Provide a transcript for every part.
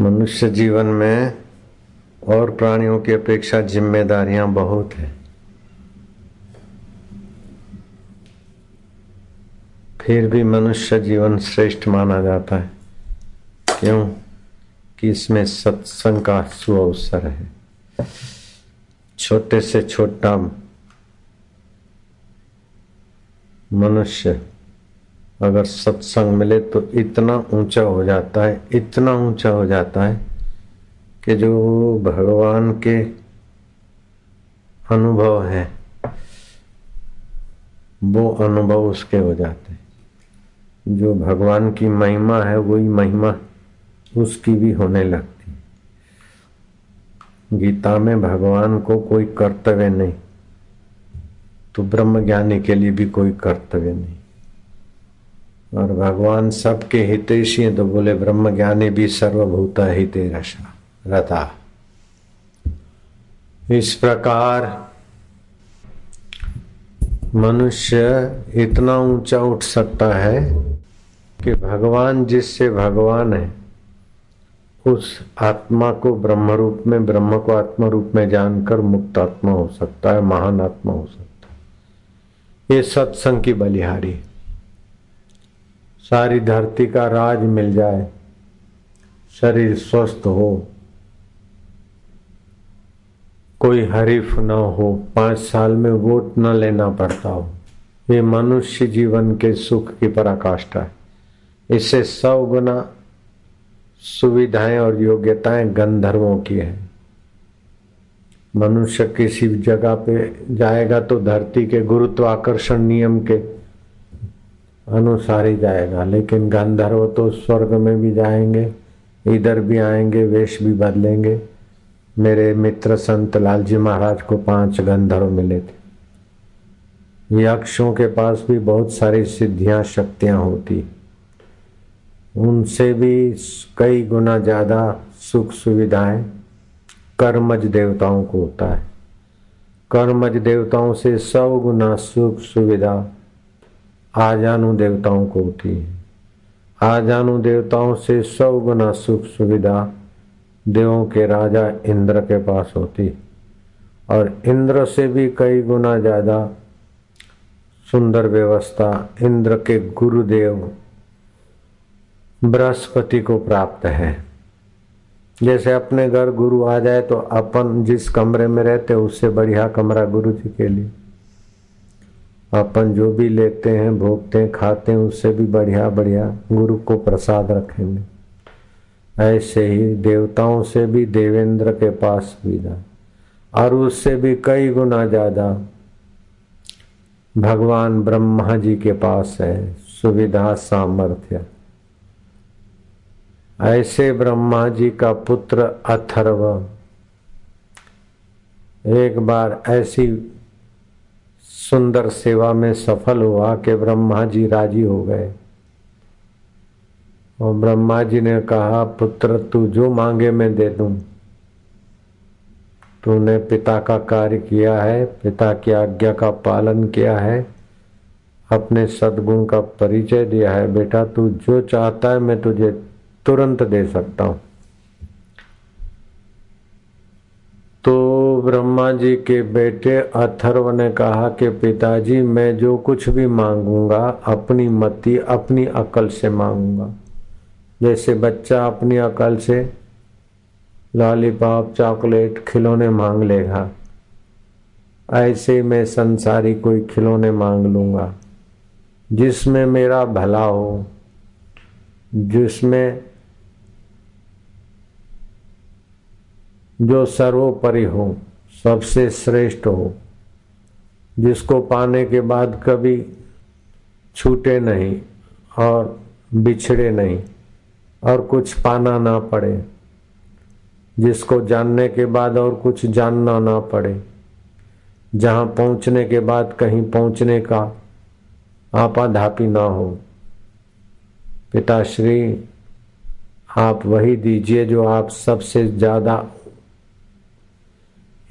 मनुष्य जीवन में और प्राणियों की अपेक्षा जिम्मेदारियाँ बहुत है। फिर भी मनुष्य जीवन श्रेष्ठ माना जाता है। क्यों? कि इसमें सत्संग का सुअवसर है। छोटे से छोटा मनुष्य अगर सत्संग मिले तो इतना ऊँचा हो जाता है, इतना ऊँचा हो जाता है कि जो भगवान के अनुभव है, वो अनुभव उसके हो जाते हैं। जो भगवान की महिमा है, वही महिमा उसकी भी होने लगती है। गीता में भगवान को कोई कर्तव्य नहीं तो ब्रह्म ज्ञानी के लिए भी कोई कर्तव्य नहीं। और भगवान सबके हितेशी हैं तो बोले ब्रह्म ज्ञानी भी सर्वभूत हिते रथा इस प्रकार मनुष्य इतना ऊँचा उठ सकता है कि भगवान जिससे भगवान है, उस आत्मा को ब्रह्म रूप में, ब्रह्म को आत्मा रूप में जानकर मुक्त आत्मा हो सकता है, महान आत्मा हो सकता है। ये सत्संग की बलिहारी है। सारी धरती का राज मिल जाए, शरीर स्वस्थ हो। कोई हरीफ न हो, पाँच साल में वोट न लेना पड़ता हो। ये मनुष्य जीवन के सुख की पराकाष्ठा है। इससे सौ गुना सुविधाएँ और योग्यताएँ गंधर्वों की है। मनुष्य किसी जगह पे जाएगा तो धरती के गुरुत्वाकर्षण नियम के अनुसार ही जाएगा। लेकिन गंधर्व तो स्वर्ग में भी जाएँगे, इधर भी आएँगे, वेश भी बदलेंगे। मेरे मित्र संत लालजी महाराज को पाँच गंधर्व मिले थे। यक्षों के पास भी बहुत सारी सिद्धियाँ, शक्तियाँ होती। उनसे भी कई गुना ज़्यादा सुख सुविधाएँ कर्मज देवताओं को होता है। कर्मज देवताओं से सौ गुना सुख सुविधा आजानु देवताओं को होती है आजानु देवताओं से सौ गुना सुख सुविधा। देवों के राजा इंद्र के पास होती। और इंद्र से भी कई गुना ज़्यादा सुंदर व्यवस्था इंद्र के गुरुदेव बृहस्पति को प्राप्त है। जैसे अपने घर गुरु आ जाए तो अपन जिस कमरे में रहते उससे बढ़िया कमरा गुरु जी के लिए। अपन जो भी लेते हैं, भोगते हैं, खाते हैं, उससे भी बढ़िया बढ़िया गुरु को प्रसाद रखेंगे। ऐसे ही देवताओं से भी देवेंद्र के पास सुविधा और उससे भी कई गुना ज़्यादा भगवान ब्रह्मा जी के पास है, सुविधा, सामर्थ्य। ऐसे ब्रह्मा जी का पुत्र अथर्व, एक बार ऐसी सुंदर सेवा में सफल हुआ कि ब्रह्मा जी राज़ी हो गए। और ब्रह्मा जी ने कहा, पुत्र, तू जो मांगे मैं दे दूँ। तूने पिता का कार्य किया है, पिता की आज्ञा का पालन किया है, अपने सदगुण का परिचय दिया है। बेटा, तू जो चाहता है, मैं तुझे तुरंत दे सकता हूँ। ब्रह्मा जी के बेटे अथर्व ने कहा कि पिताजी, मैं जो कुछ भी मांगूँगा, अपनी मति, अपनी अकल से मांगूँगा। जैसे बच्चा अपनी अकल से लॉलीपॉप, चॉकलेट खिलौने मांग लेगा, ऐसे मैं संसारी कोई खिलौने मांग लूँगा। जिसमें मेरा भला हो, जिसमें जो सर्वोपरि हो सबसे श्रेष्ठ हो, जिसको पाने के बाद कभी छूटे नहीं और बिछड़े नहीं और कुछ पाना ना पड़े, जिसको जानने के बाद और कुछ जानना ना पड़े। जहाँ पहुँचने के बाद कहीं पहुँचने का आपाधापी ना हो। पिताश्री, आप वही दीजिए जो आप सबसे ज़्यादा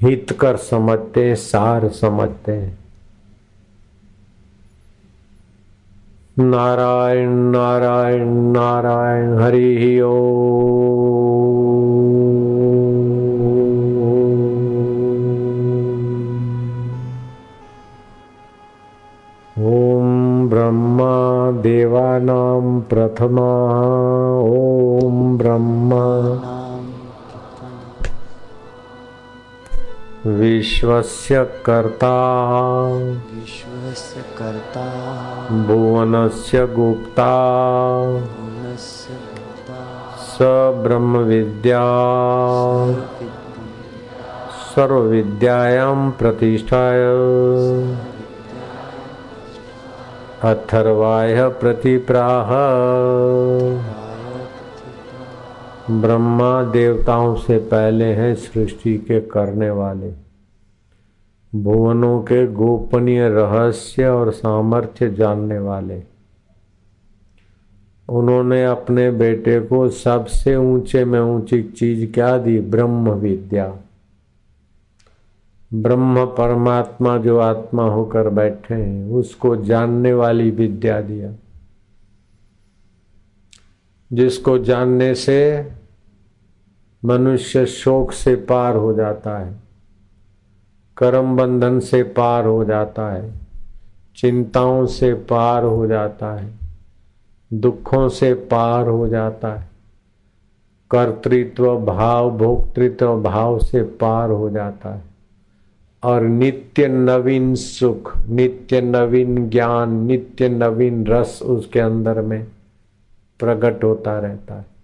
हित कर समझते, सार समझते। नारायण नारायण नारायण, हरि ओ। ब्रह्मा देवानां प्रथमा, ओम ब्रह्मा। विश्वस्य कर्ता। विश्वस्य कर्ता। भुवनस्य गुप्ता। भुवनस्य गुप्ता। स ब्रह्मविद्या सर्वविद्यायां प्रतिष्ठाय। अथर्वाय प्रतिप्राह। ब्रह्मा देवताओं से पहले हैं सृष्टि के करने वाले। भुवनों के गोपनीय रहस्य और सामर्थ्य जानने वाले। उन्होंने अपने बेटे को सबसे ऊँचे में ऊँची चीज़ क्या दी? ब्रह्म विद्या। ब्रह्म परमात्मा जो आत्मा होकर बैठे हैं, उसको जानने वाली विद्या दिया। जिसको जानने से मनुष्य शोक से पार हो जाता है, कर्म बंधन से पार हो जाता है, चिंताओं से पार हो जाता है, दुखों से पार हो जाता है, कर्तृत्व भाव, भोक्तृत्व भाव से पार हो जाता है। और नित्य नवीन सुख, नित्य नवीन ज्ञान, नित्य नवीन रस उसके अंदर में प्रकट होता रहता है।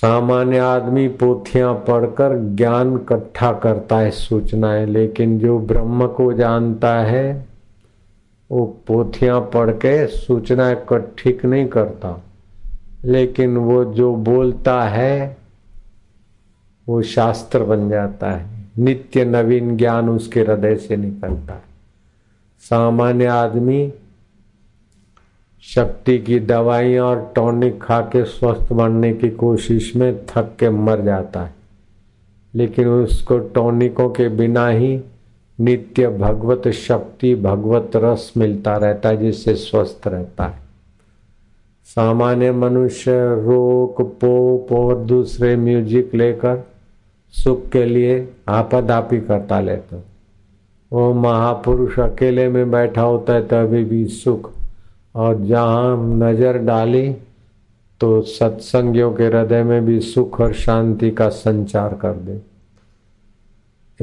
सामान्य आदमी पोथियाँ पढ़कर ज्ञान इकट्ठा करता है सूचनाएँ, लेकिन जो ब्रह्म को जानता है, वो पोथियाँ पढ़ के सूचना इकट्ठी नहीं करता। लेकिन वो जो बोलता है, वो शास्त्र बन जाता है। नित्य नवीन ज्ञान उसके हृदय से निकलता है। सामान्य आदमी शक्ति की दवाइयाँ और टॉनिक खा के स्वस्थ बनने की कोशिश में थक के मर जाता है। लेकिन उसको टॉनिकों के बिना ही नित्य भगवत शक्ति, भगवत रस मिलता रहता है, जिससे स्वस्थ रहता है। सामान्य मनुष्य रोक पोप और दूसरे म्यूज़िक लेकर सुख के लिए आपादापी करता लेता वो महापुरुष अकेले में बैठा होता है, तभी भी सुख और जहाँ नज़र डाली तो सत्संगियों के हृदय में भी सुख और शांति का संचार कर दे।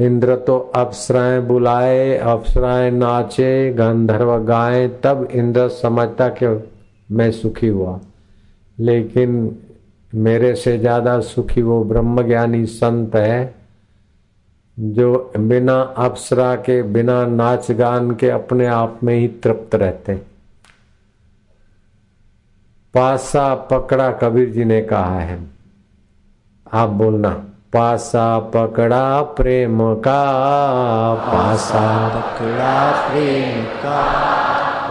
इंद्र तो अप्सराएँ बुलाए, अप्सराएँ नाचे, गंधर्व गाए, तब इंद्र समझता कि मैं सुखी हुआ। लेकिन मेरे से ज़्यादा सुखी वो ब्रह्मज्ञानी संत है, जो बिना अप्सरा के, बिना नाच गान के अपने आप में ही तृप्त रहते। हैं पासा पकड़ा कबीर जी ने कहा है। आप बोलना पासा पकड़ा प्रेम का पासा पकड़ा प्रेम का।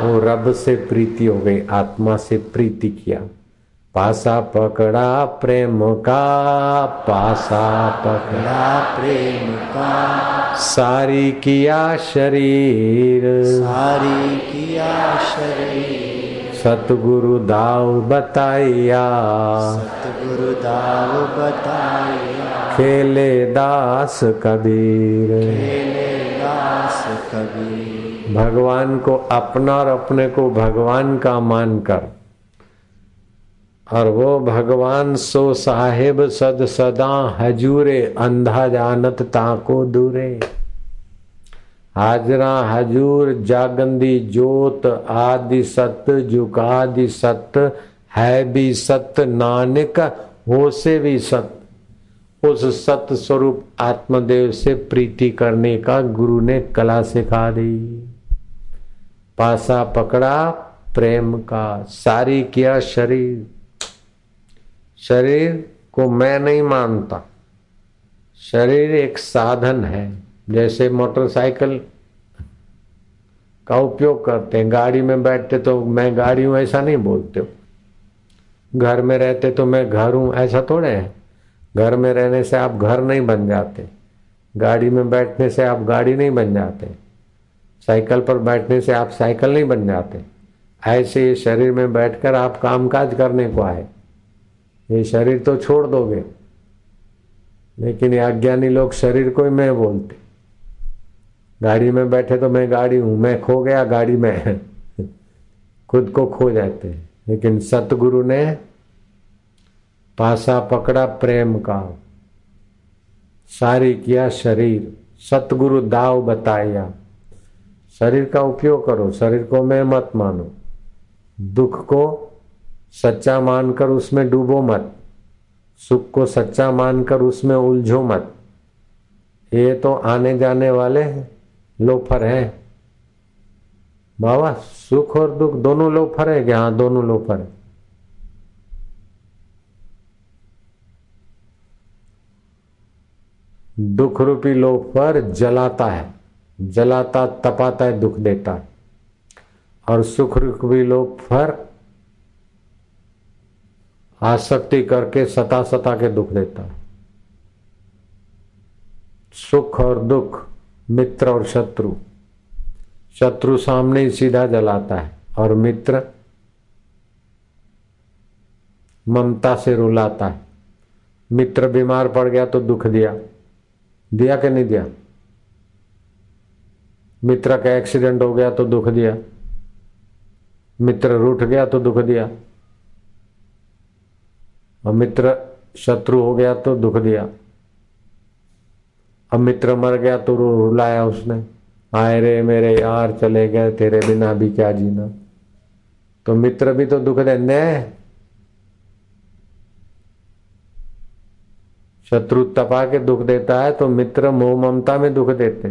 वो रब से प्रीति हो गई आत्मा से प्रीति किया। पासा पकड़ा प्रेम का पासा पकड़ा प्रेम का। सारी किया शरीर। सारी किया शरीर। सतगुरु दाव बताइया। सतगुरु दाव बताया खेले दास कबीर। खेले दास कबीर। भगवान को अपना और अपने को भगवान का मानकर और वो भगवान सो साहेब सद सदा हजूरे अंधा जानत ताको दूरे। हाजरा, हजूर, जागंदी, जोत आदि सत जुगादि सत है भी सत नानक हो से भी सत उस सत स्वरूप आत्मदेव से प्रीति करने का गुरु ने कला सिखा दी। पासा पकड़ा, प्रेम का सारी किया शरीर। शरीर को मैं नहीं मानता। शरीर एक साधन है। जैसे मोटरसाइकिल का उपयोग करते हैं। गाड़ी में बैठते तो मैं गाड़ी हूँ, ऐसा नहीं बोलते घर में रहते तो मैं घर हूँ, ऐसा थोड़े है। घर में रहने से आप घर नहीं बन जाते। गाड़ी में बैठने से आप गाड़ी नहीं बन जाते। साइकिल पर बैठने से आप साइकिल नहीं बन जाते। ऐसे ये शरीर में बैठकर आप कामकाज करने को आए। ये शरीर तो छोड़ दोगे। लेकिन ये अज्ञानी लोग शरीर को ही मैं बोलते। गाड़ी में बैठे तो मैं गाड़ी हूँ, मैं खो गया गाड़ी में। खुद को खो जाते हैं। लेकिन सतगुरु ने पासा पकड़ा प्रेम का। सारी किया शरीर। सतगुरु दाव बताया। शरीर का उपयोग करो, शरीर को मैं मत मानो। दुख को सच्चा मानकर उसमें डूबो मत। सुख को सच्चा मानकर उसमें उलझो मत। ये तो आने जाने वाले हैं। लोफर हैं। बाबा, सुख और दुख दोनों लोफर है क्या हाँ दोनों लोफर है? दुख रूपी लोफर जलाता है। जलाता, तपाता है, दुख देता है। और सुख रूपी लोफर आसक्ति करके सता सता के दुख देता है। सुख और दुख मित्र और शत्रु। शत्रु सामने ही सीधा जलाता है और मित्र ममता से रुलाता है। मित्र बीमार पड़ गया तो दुख दिया। दिया कि नहीं दिया? मित्र का एक्सीडेंट हो गया तो दुख दिया। मित्र रूठ गया तो दुख दिया। और मित्र शत्रु हो गया तो दुख दिया। अब मित्र मर गया तो रो रुलाया उसने। आए रे मेरे यार, चले गए तेरे बिना भी क्या जीना। तो मित्र भी तो दुख दे, ने? शत्रु तपा के दुख देता है तो मित्र मोह ममता में दुख देते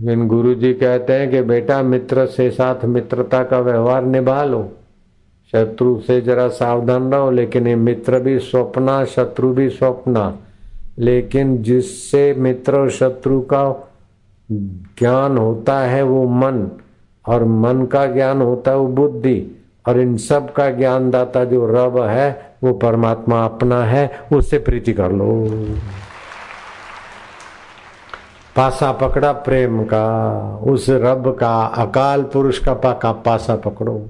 लेकिन गुरु जी कहते हैं कि बेटा, मित्र से साथ मित्रता का व्यवहार निभा लो। शत्रु से जरा सावधान रहो, लेकिन ये मित्र भी स्वप्ना, शत्रु भी स्वप्ना। लेकिन जिससे मित्र और शत्रु का ज्ञान होता है वो मन, और मन का ज्ञान होता है वो बुद्धि, और इन सब का ज्ञान दाता जो रब है, वो परमात्मा अपना है, उससे प्रीति कर लो। पासा पकड़ा प्रेम का, उस रब का, अकाल पुरुष का पाका, पासा पकड़ो।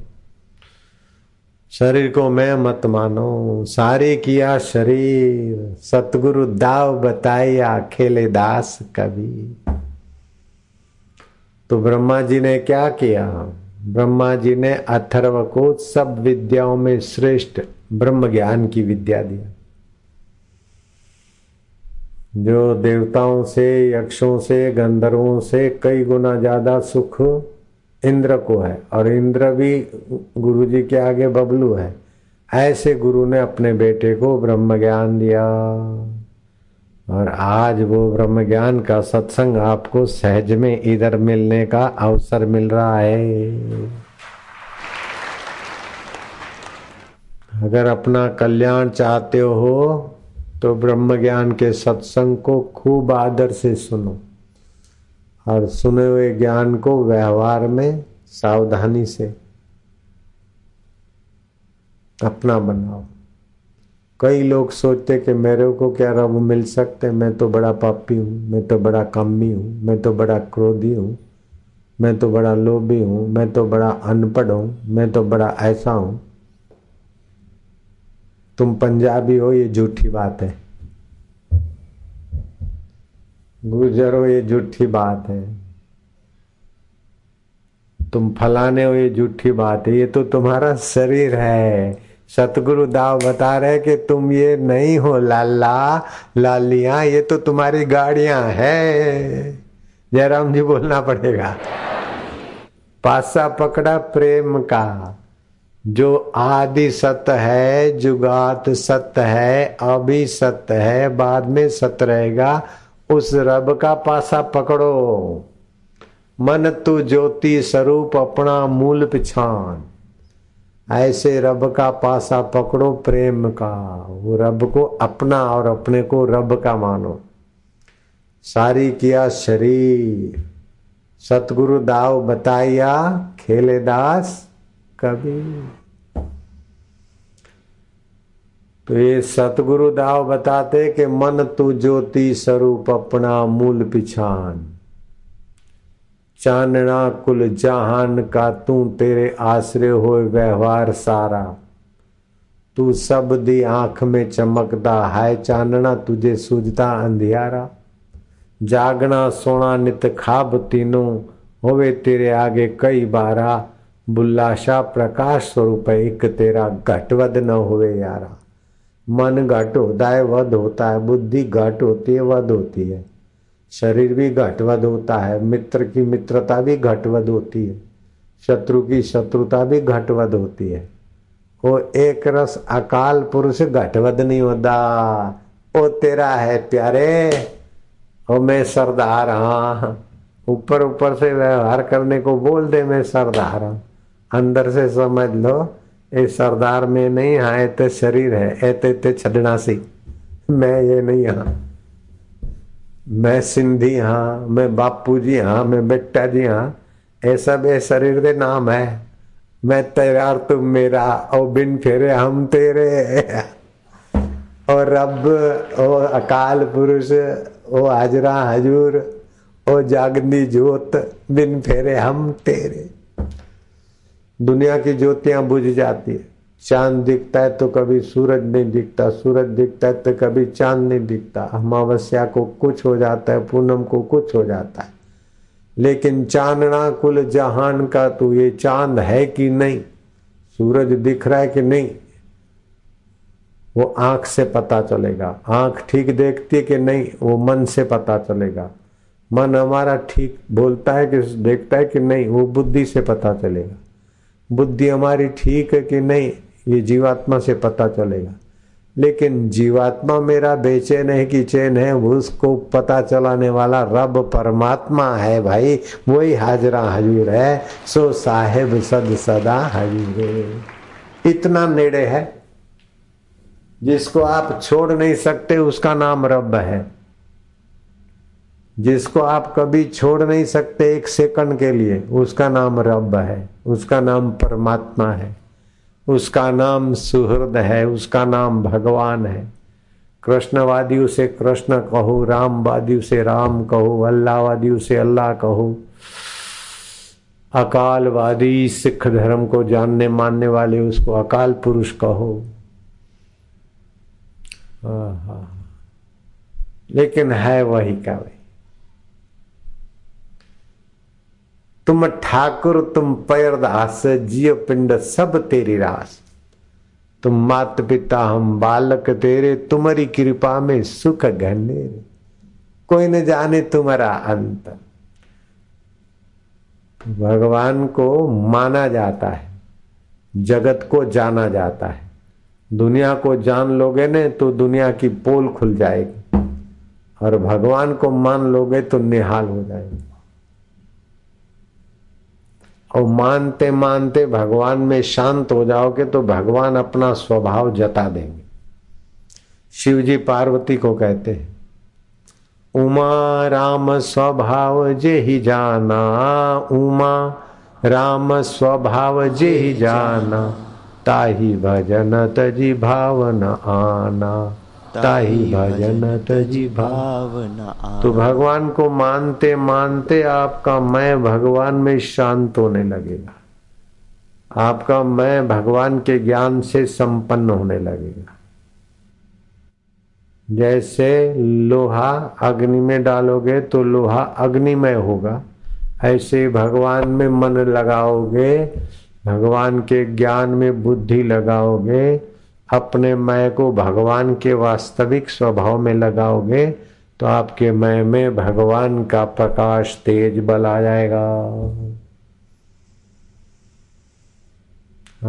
शरीर को मैं मत मानो। सारे किया शरीर। सतगुरु दाव बताया खेले दास कभी। तो ब्रह्मा जी ने क्या किया? ब्रह्मा जी ने अथर्व को सब विद्याओं में श्रेष्ठ ब्रह्म ज्ञान की विद्या दिया। जो देवताओं से, यक्षों से, गंधर्वों से कई गुना ज़्यादा सुख इंद्र को है। और इंद्र भी गुरु जी के आगे बबलू है। ऐसे गुरु ने अपने बेटे को ब्रह्म ज्ञान दिया। और आज वो ब्रह्म ज्ञान का सत्संग आपको सहज में इधर मिलने का अवसर मिल रहा है। अगर अपना कल्याण चाहते हो तो ब्रह्म ज्ञान के सत्संग को खूब आदर से सुनो। और सुने हुए ज्ञान को व्यवहार में सावधानी से अपना बनाओ। कई लोग सोचते कि मेरे को क्या रब मिल सकते मैं तो बड़ा पापी हूँ, मैं तो बड़ा कमी हूँ, मैं तो बड़ा क्रोधी हूँ, मैं तो बड़ा लोभी हूँ, मैं तो बड़ा अनपढ़ हूँ, मैं तो बड़ा ऐसा हूँ। तुम पंजाबी हो, ये झूठी बात है। गुजरो ये झूठी बात है। तुम फलाने हो ये झूठी बात है। ये तो तुम्हारा शरीर है। सतगुरु दाव बता रहे कि तुम ये नहीं हो लाला, लालिया, ये तो तुम्हारी गाड़ियाँ है। जयराम जी बोलना पड़ेगा। पासा पकड़ा प्रेम का। जो आदि सत्य है, जुगात सत्य है, अभी सत्य है, बाद में सत्य रहेगा। उस रब का पासा पकड़ो। मन तू ज्योति स्वरूप अपना मूल पिछान। ऐसे रब का पासा पकड़ो प्रेम का। वो रब को अपना और अपने को रब का मानो। सारी किया शरीर। सतगुरु दाव बताया खेले दास कभी तो ये सतगुरु दाव बताते कि मन तू ज्योति स्वरूप अपना मूल पिछान। चानना कुल जहान का तू तेरे आश्रय हो व्यवहार सारा। तू सब दी आँख में चमकता है चानना तुझे सूझता अंधियारा। जागना सोना नित खाब तीनों, होवे तेरे आगे कई बारा। बुल्लाशा प्रकाश स्वरूप एक तेरा घटवद न होवे यारा। मन घट होता है वध होता है, बुद्धि घट होती है वध होती है। शरीर भी घटवद होता है, मित्र की मित्रता भी घटवद होती है, शत्रु की शत्रुता भी घटवद होती है। वो एक रस अकाल पुरुष घटवद नहीं होता। ओ तेरा है प्यारे ओ मैं सरदार हाँ। ऊपर ऊपर से व्यवहार करने को बोल दे मैं सरदार हूँ। अंदर से समझ लो ये सरदार में नहीं हाँ तो शरीर है ऐते ते छड़ना सी। मैं ये नहीं हाँ। मैं सिंधी हाँ मैं बापू जी हाँ मैं बेटा जी हाँ। ये सब ये शरीर दे नाम है। मैं तेरा तुम मेरा और बिन फेरे हम तेरे। और रब, ओ अकाल पुरुष, ओ हाजरा हजूर, ओ जागनी जोत बिन फेरे हम तेरे। दुनिया की ज्योतियाँ बुझ जाती है। चाँद दिखता है तो कभी सूरज नहीं दिखता, सूरज दिखता है तो कभी चाँद नहीं दिखता। अमावस्या को कुछ हो जाता है, पूनम को कुछ हो जाता है। लेकिन चांदना कुल जहान का तो ये चाँद है कि नहीं? सूरज दिख रहा है कि नहीं? वो आँख से पता चलेगा। आँख ठीक देखती है कि नहीं, वो मन से पता चलेगा। मन हमारा ठीक बोलता है कि, देखता है कि नहीं, वो बुद्धि से पता चलेगा। बुद्धि हमारी ठीक है कि नहीं, ये जीवात्मा से पता चलेगा। लेकिन जीवात्मा मेरा बेचैन है कि चैन है, उसको पता चलाने वाला रब परमात्मा है भाई। वही हाजरा हजूर है, सो साहेब सद सदा हजूर। इतना नेड़े है, जिसको आप छोड़ नहीं सकते, उसका नाम रब है। जिसको आप कभी छोड़ नहीं सकते एक सेकंड के लिए, उसका नाम रब है, उसका नाम परमात्मा है, उसका नाम सुहृद है, उसका नाम भगवान है। कृष्णवादी उसे कृष्ण कहो रामवादी उसे राम कहो अल्लाहवादी उसे अल्लाह कहो। अकालवादी सिख धर्म को जानने मानने वाले, उसको अकाल पुरुष कहो। लेकिन है वही का वही तुम ठाकुर, तुम पैर दास, जियो पिंड सब तेरी रास। तुम मात पिता हम बालक तेरे, तुम्हारी कृपा में सुख घने। कोई न जाने तुम्हारा अंत। भगवान को माना जाता है, जगत को जाना जाता है। दुनिया को जान लोगे ने तो दुनिया की पोल खुल जाएगी। और भगवान को मान लोगे तो निहाल हो जाएगी। और मानते मानते भगवान में शांत हो जाओगे तो भगवान अपना स्वभाव जता देंगे। शिव जी पार्वती को कहते हैं, उमा राम स्वभाव जे ही जाना, उमा राम स्वभाव जे ही जाना, ताही भजन तजी भावन आना। ताही भजन तजी भावना तो भगवान को मानते मानते आपका मैं भगवान में शांत होने लगेगा। आपका मैं भगवान के ज्ञान से संपन्न होने लगेगा। जैसे लोहा अग्नि में डालोगे तो लोहा अग्निमय होगा। ऐसे भगवान में मन लगाओगे भगवान के ज्ञान में बुद्धि लगाओगे अपने मैं को भगवान के वास्तविक स्वभाव में लगाओगे तो आपके मैं में भगवान का प्रकाश तेज बल आ जाएगा।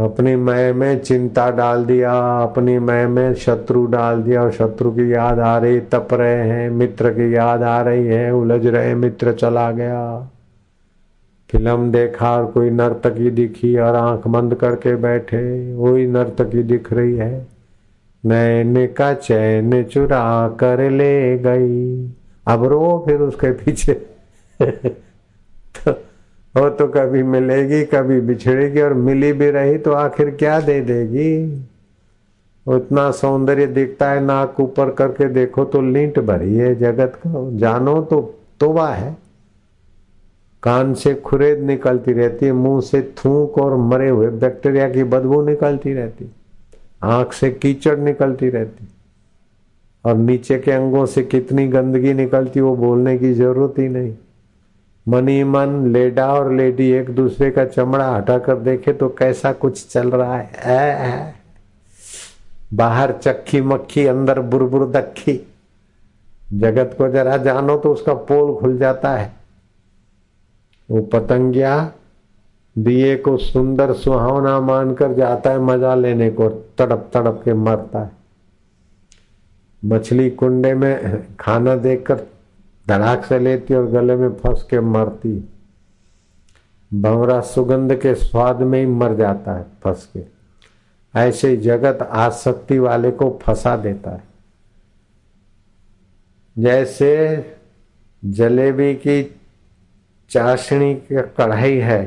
अपनी मैं में चिंता डाल दिया, अपनी मैं में शत्रु डाल दिया, और शत्रु की याद आ रही, तप रहे हैं, मित्र की याद आ रही है, उलझ रहे मित्र चला गया। फ़िल्म देखा और कोई नर्तकी दिखी और आँख बंद करके बैठे, वही नर्तकी दिख रही है। नैन का चैन चुरा कर ले गई। अब रो फिर उसके पीछे। तो वो तो कभी मिलेगी, कभी बिछड़ेगी और मिली भी रही तो आखिर क्या दे देगी? उतना सौंदर्य दिखता है, नाक ऊपर करके देखो तो लींट भरी है जगत का। जानो तो तोबा है। कान से खुरेद निकलती रहती है, मुँह से थूक और मरे हुए बैक्टीरिया की बदबू निकलती रहती आँख से कीचड़ निकलती रहती और नीचे के अंगों से कितनी गंदगी निकलती वो बोलने की ज़रूरत ही नहीं। मनी मन, लेडा और लेडी एक दूसरे का चमड़ा हटा कर देखे तो कैसा कुछ चल रहा है, ऐ। बाहर चक्की मक्खी, अंदर बुरबुर दक्खी। जगत को जरा जानो तो उसका पोल खुल जाता है। वो पतंगिया दिए को सुंदर सुहावना मानकर जाता है, मज़ा लेने को तड़प तड़प के मरता है। मछली कुंडे में खाना देखकर धड़ाक से लेती और गले में फंस के मरती। भंवरा सुगंध के स्वाद में ही मर जाता है, फंस के। ऐसे जगत आसक्ति वाले को फंसा देता है। जैसे जलेबी की चाशनी की कढ़ाई है।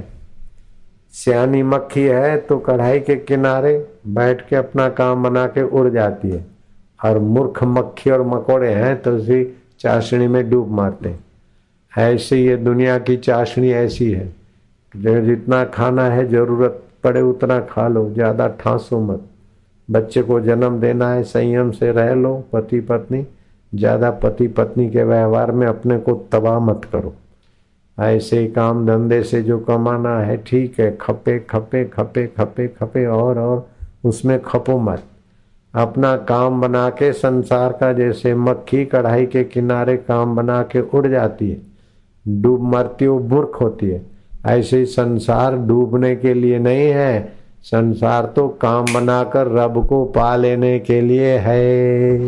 सियानी मक्खी है तो कढ़ाई के किनारे बैठ के अपना काम बना के उड़ जाती है। और मूर्ख मक्खी और मकोड़े हैं तो उसी चाशनी में डूब मारते हैं। ऐसे ये दुनिया की चाशनी ऐसी है। जितना खाना है ज़रूरत पड़े उतना खा लो, ज़्यादा ठांसो मत। बच्चे को जन्म देना है, संयम से रह लो, पति पत्नी, ज़्यादा पति पत्नी के व्यवहार में अपने को तबाह मत करो। ऐसे काम धंधे से जो कमाना है, ठीक है, खपे खपे खपे खपे खपे, और और, उसमें खपो मत। अपना काम बना के संसार का जैसे मक्खी कढ़ाई के किनारे काम बना के उड़ जाती है। डूब मरती हो, मूर्ख होती है। ऐसे ही संसार डूबने के लिए नहीं है। संसार तो काम बनाकर रब को पा लेने के लिए है।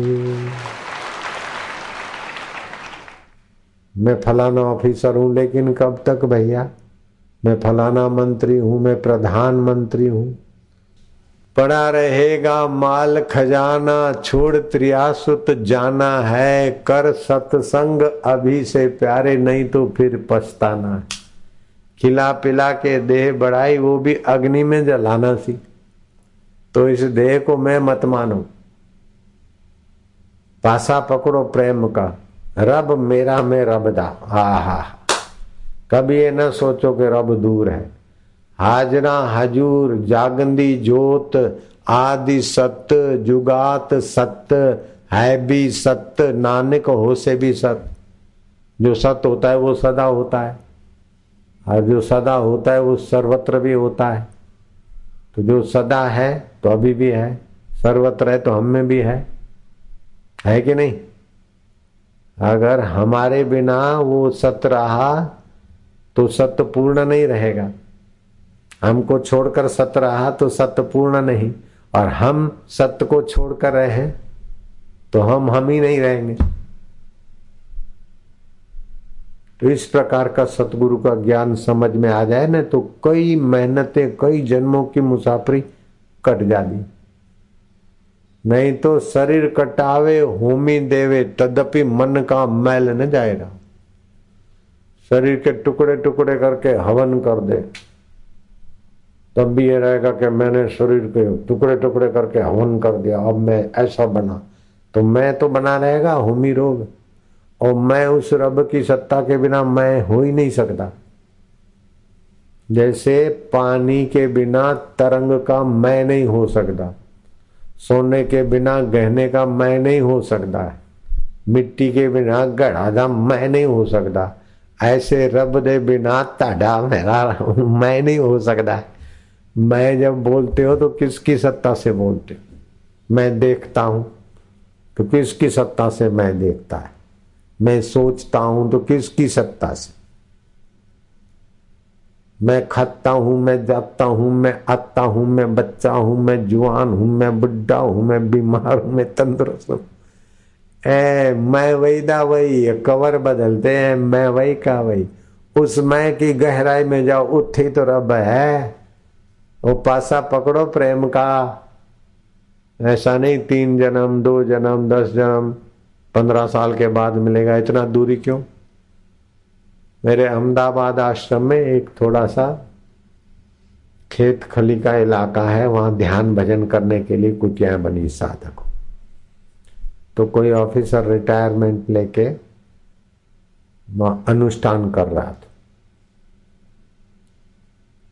मैं फलाना ऑफिसर हूँ, लेकिन कब तक भैया? मैं फलाना मंत्री हूँ, मैं प्रधानमंत्री हूँ। पड़ा रहेगा माल खजाना, छोड़ त्रियासुत जाना है, कर सत्संग, अभी से प्यारे, नहीं तो फिर पछताना है। खिला पिला के देह बढ़ाई, वो भी अग्नि में जलाना सी। तो इस देह को मैं मत मानो। पासा पकड़ो प्रेम का। रब मेरा में रब दा। हा हा कभी ये न सोचो कि रब दूर है। हाजरा हजूर, जागंदी जोत, आदि सत्य जुगात सत्य है भी सत्य नानक हो से भी सत्य जो सत्य होता है, वो सदा होता है। और जो सदा होता है, वो सर्वत्र भी होता है। तो जो सदा है तो अभी भी है। सर्वत्र है तो हम में भी है। है कि नहीं? अगर हमारे बिना वो सत्य रहा तो सत्य पूर्ण नहीं रहेगा। हमको छोड़कर सत्य रहा तो सत्य पूर्ण नहीं। और हम सत्य को छोड़कर रहे तो हम हम ही नहीं रहेंगे। तो इस प्रकार का सतगुरु का ज्ञान समझ में आ जाए ना तो कई मेहनतें, कई जन्मों की मुसाफरी कट जाती। नहीं तो शरीर कटावे, होमी देवे, तदपि मन का मैल न जाएगा। शरीर के टुकड़े टुकड़े करके हवन कर दे। तब भी ये रहेगा कि मैंने शरीर के टुकड़े टुकड़े करके हवन कर दिया, अब मैं ऐसा बना। तो मैं तो बना रहेगा, होमी रोग। और मैं उस रब की सत्ता के बिना मैं हो ही नहीं सकता। जैसे पानी के बिना तरंग का मैं नहीं हो सकता। सोने के बिना गहने का मैं नहीं हो सकता। है मिट्टी के बिना गढ़ा का मैं नहीं हो सकता। ऐसे रब दे बिना ताडा मेरा मैं नहीं हो सकता। मैं जब बोलते हो तो किसकी सत्ता से बोलते मैं देखता हूँ तो किसकी सत्ता से मैं देखता है? मैं सोचता हूँ तो किसकी सत्ता से? मैं खाता हूँ, मैं जाता हूँ, मैं आता हूँ, मैं बच्चा हूँ, मैं जुआन हूँ, मैं बुढ़ा हूँ, मैं बीमार हूँ, मैं तंदुरुस्त हूँ। ए मैं वही दा वही कवर बदलते हैं, मैं वही का वही। उस मैं की गहराई में जाओ, उठी तो रब है। वो पासा पकड़ो प्रेम का। ऐसा नहीं, तीन जन्म, दो जन्म, दस जन्म, पंद्रह साल के बाद मिलेगा, इतना दूरी क्यों? मेरे अहमदाबाद आश्रम में एक थोड़ा सा खेत खली का इलाका है, वहाँ ध्यान भजन करने के लिए कुटिया बनी साधक तो कोई ऑफिसर रिटायरमेंट लेके अनुष्ठान कर रहा था।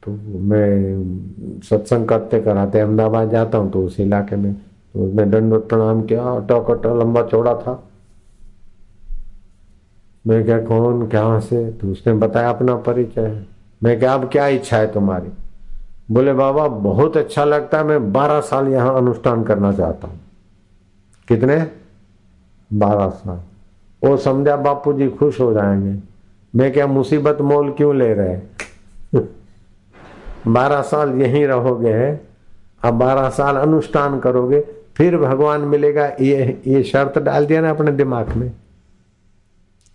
तो मैं सत्संग करते कराते अहमदाबाद जाता हूँ तो उस इलाके में तो उसने दंड प्रणाम किया अटक लंबा चौड़ा था। मैं क्या कौन क्या से? तो उसने बताया अपना परिचय। मैं क्या, अब क्या इच्छा है तुम्हारी? बोले, बाबा, बहुत अच्छा लगता है, मैं बारह साल यहाँ अनुष्ठान करना चाहता हूँ। कितने? बारह साल। वो समझा बापू जी खुश हो जाएँगे। मैं क्या मुसीबत मोल क्यों ले रहे बारह साल यहीं रहोगे अब बारह साल अनुष्ठान करोगे, फिर भगवान मिलेगा, ये ये शर्त डाल दिया ना अपने दिमाग में।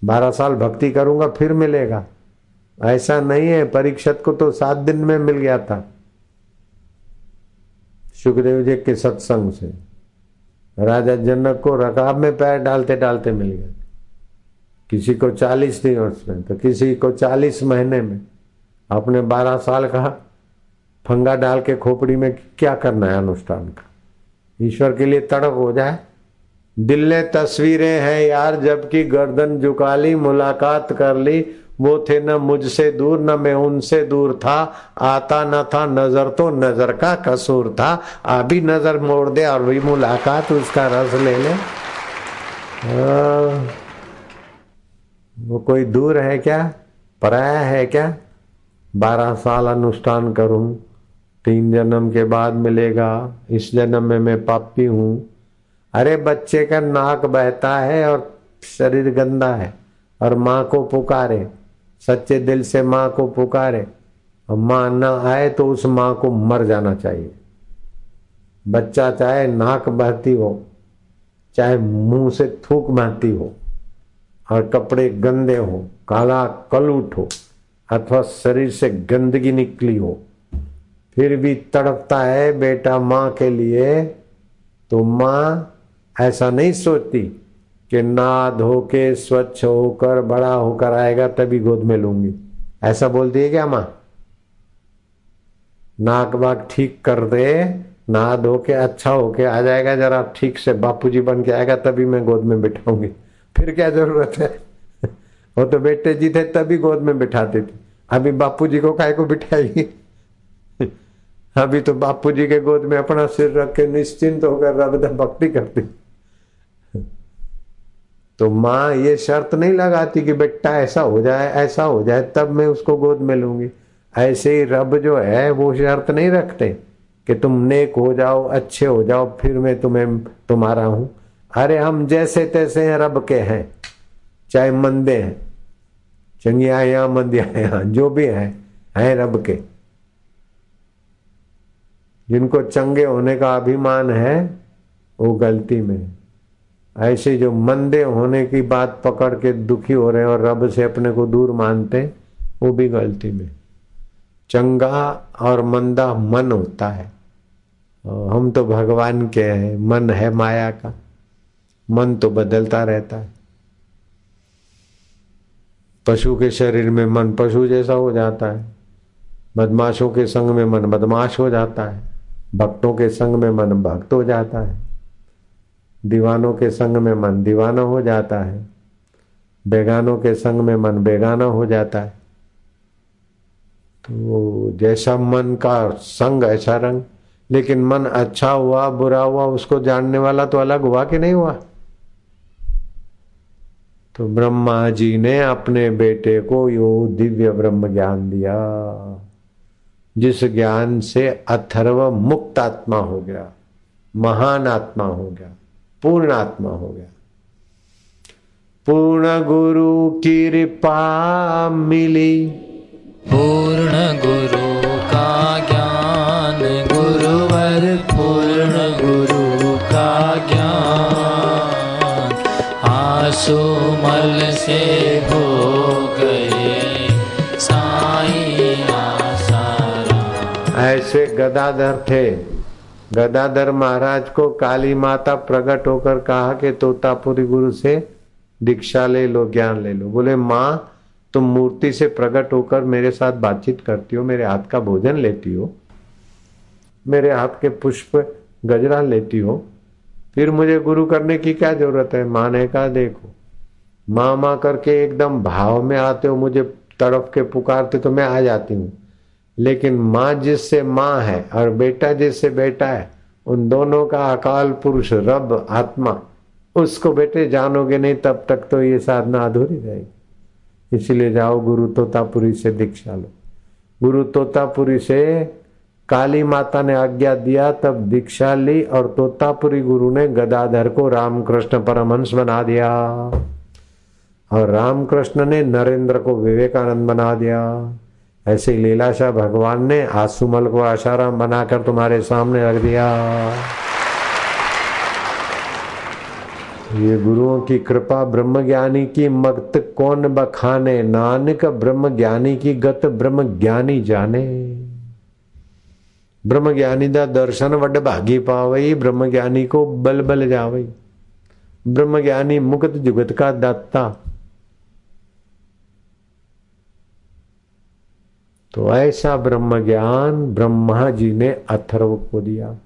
बारह साल भक्ति करूँगा, फिर मिलेगा। ऐसा नहीं है, परीक्षत को तो सात दिन में मिल गया था। सुखदेव जी के सत्संग से। राजा जनक को रकाब में पैर डालते डालते मिल गया किसी को चालीस दिवस में तो किसी को चालीस महीने में। अपने बारह साल का फंगा डाल के खोपड़ी में क्या करना है अनुष्ठान का? ईश्वर के लिए तड़प हो जाए। दिल ने तस्वीरें हैं यार, जबकि गर्दन झुका ली, मुलाकात कर ली। वो थे न मुझसे दूर, न मैं उनसे दूर था। आता न था, नज़र तो नज़र का कसूर था। अभी नज़र मोड़ दे और वही मुलाकात, उसका रस ले ले। हाँ। वो कोई दूर है क्या? पराया है क्या? बारह साल अनुष्ठान करूँ, तीन जन्म के बाद मिलेगा। इस जन्म में मैं पापी हूँ। अरे बच्चे का नाक बहता है और शरीर गंदा है और माँ को पुकारे, सच्चे दिल से माँ को पुकारे और माँ न आए तो उस माँ को मर जाना चाहिए। बच्चा चाहे नाक बहती हो, चाहे मुँह से थूक बहती हो और कपड़े गंदे हो, काला कलूट हो अथवा शरीर से गंदगी निकली हो, फिर भी तड़पता है बेटा माँ के लिए तो माँ ऐसा नहीं सोचती कि ना धो के स्वच्छ होकर, बड़ा होकर आएगा, तभी गोद में लूँगी। ऐसा बोलती है क्या माँ? नाक बाग ठीक कर दे ना धो के अच्छा होके आ जाएगा, जरा ठीक से बापूजी बन के आएगा, तभी मैं गोद में बिठाऊँगी। फिर क्या ज़रूरत है? वो तो बेटे जी थे, तभी गोद में बिठाते थे। अभी बापू जी को काय को बिठाएगी? अभी तो बापू जी के गोद में अपना सिर रख के निश्चिंत होकर रब भक्ति करती तो माँ ये शर्त नहीं लगाती कि बेटा ऐसा हो जाए, ऐसा हो जाए, तब मैं उसको गोद में लूँगी। ऐसे ही रब जो है, वो शर्त नहीं रखते कि तुम नेक हो जाओ, अच्छे हो जाओ, फिर मैं तुम्हें, तुम्हारा हूँ। अरे हम जैसे तैसे हैं, रब के हैं, चाहे मंदे हैं, चंगिया या मंदिया जो भी है, हैं रब के। जिनको चंगे होने का अभिमान है, वो गलती में ऐसे जो मंदे होने की बात पकड़ के दुखी हो रहे हैं और रब से अपने को दूर मानते वो भी गलती में। चंगा और मंदा मन होता है। हम तो भगवान के हैं, मन है माया का। मन तो बदलता रहता है। पशु के शरीर में मन पशु जैसा हो जाता है। बदमाशों के संग में मन बदमाश हो जाता है। भक्तों के संग में मन भक्त हो जाता है। दीवानों के संग में मन दीवाना हो जाता है। बेगानों के संग में मन बेगाना हो जाता है। तो जैसा मन का संग, ऐसा रंग। लेकिन मन अच्छा हुआ, बुरा हुआ, उसको जानने वाला तो अलग हुआ कि नहीं हुआ? तो ब्रह्मा जी ने अपने बेटे को यो दिव्य ब्रह्म ज्ञान दिया, जिस ज्ञान से अथर्व मुक्त आत्मा हो गया, महान आत्मा हो गया। पूर्ण आत्मा हो गया। पूर्ण गुरु की कृपा मिली। पूर्ण गुरु का ज्ञान गुरुवर पूर्ण गुरु का ज्ञान आँसू मल से हो गए साई आसारा ऐसे गदाधर थे। गदाधर महाराज को काली माता प्रकट होकर कहा कि तोतापुरी गुरु से दीक्षा ले लो, ज्ञान ले लो। बोले, माँ, तुम मूर्ति से प्रकट होकर मेरे साथ बातचीत करती हो, मेरे हाथ का भोजन लेती हो, मेरे हाथ के पुष्प गजरा लेती हो, फिर मुझे गुरु करने की क्या ज़रूरत है? माँ ने कहा, देखो माँ माँ करके एकदम भाव में आते हो, मुझे तड़प के पुकारते तो मैं आ जाती हूँ। लेकिन माँ जिससे माँ है और बेटा जिससे बेटा है, उन दोनों का अकाल पुरुष, रब, आत्मा, उसको बेटे जानोगे नहीं, तब तक तो ये साधना अधूरी रहेगी। इसीलिए जाओ गुरु तोतापुरी से दीक्षा लो। गुरु तोतापुरी से काली माता ने आज्ञा दिया, तब दीक्षा ली और तोतापुरी गुरु ने गदाधर को रामकृष्ण परमहंस बना दिया। और रामकृष्ण ने नरेंद्र को विवेकानंद बना दिया। ऐसे लीलाशाह भगवान ने आसुमल को आशाराम बनाकर तुम्हारे सामने रख दिया। ये गुरुओं की कृपा ब्रह्म ज्ञानी की मगत कौन बखाने? नानक ब्रह्म ज्ञानी की गत ब्रह्म ज्ञानी जाने। ब्रह्म ज्ञानी दा दर्शन वड भागी पावई ब्रह्म ज्ञानी को बल बल जावई। ब्रह्म ज्ञानी मुक्त जुगत का दाता। तो ऐसा ब्रह्म ज्ञान ब्रह्मा जी ने अथर्व को दिया।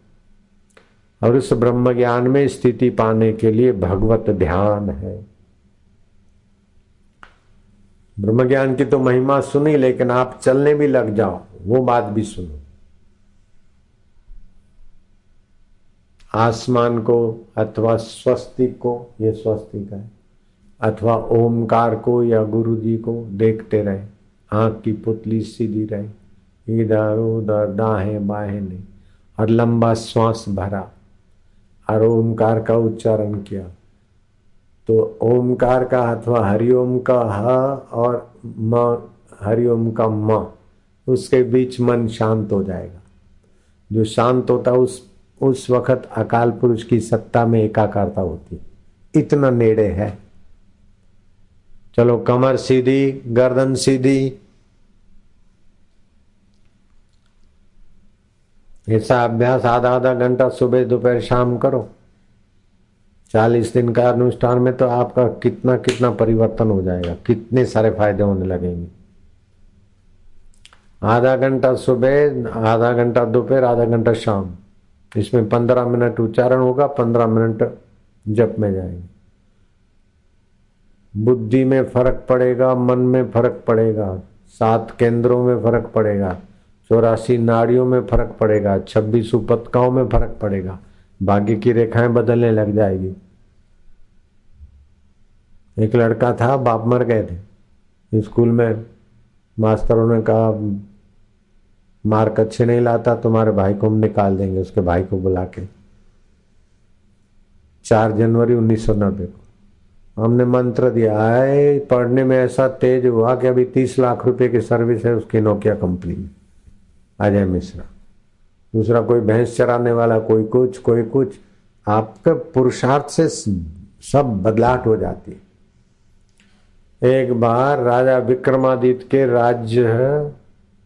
और उस ब्रह्म ज्ञान में स्थिति पाने के लिए भगवत ध्यान है। ब्रह्म ज्ञान की तो महिमा सुनी, लेकिन आप चलने भी लग जाओ, वो बात भी सुनो। आसमान को अथवा स्वस्तिक को, ये स्वस्तिक है, अथवा ओमकार को या गुरु जी को देखते रहे। आँख की पुतली सीधी रही। इधर उधर दाहे बाहे नहीं, और लंबा श्वास भरा। और ओमकार का उच्चारण किया तो ओमकार का अथवा हरिओम का ह और म, हरिओम का म, उसके बीच मन शांत हो जाएगा। जो शांत होता उस उस वक्त अकाल पुरुष की सत्ता में एकाकारता होती इतना नेड़े है। चलो कमर सीधी, गर्दन सीधी ऐसा अभ्यास आधा आधा घंटा सुबह, दोपहर, शाम करो। चालीस दिन का अनुष्ठान में तो आपका कितना कितना परिवर्तन हो जाएगा, कितने सारे फ़ायदे होने लगेंगे। आधा घंटा सुबह, आधा घंटा दोपहर, आधा घंटा शाम। इसमें पंद्रह मिनट उच्चारण होगा, पंद्रह मिनट जप में जाएँगे। बुद्धि में फ़र्क पड़ेगा, मन में फ़र्क पड़ेगा, सात केंद्रों में फ़र्क पड़ेगा। चौरासी नाड़ियों में फ़र्क पड़ेगा, छब्बीस उपतकाओं में फ़र्क पड़ेगा। भाग्य की रेखाएँ बदलने लग जाएगी। एक लड़का था, बाप मर गए थे। स्कूल में मास्टरों ने कहा मार्क अच्छे नहीं लाता, तुम्हारे भाई को हम निकाल देंगे। उसके भाई को बुला के। चार जनवरी उन्नीस सौ नब्बे को हमने मंत्र दिया, आए, पढ़ने में ऐसा तेज हुआ कि अभी तीस लाख रुपए की सर्विस है, उसकी नोकिया कंपनी में। अजय मिश्रा। दूसरा, कोई भैंस चराने वाला, कोई कुछ कोई कुछ, आपके पुरुषार्थ से सब बदलाहट हो जाती है। एक बार राजा विक्रमादित्य के राज्य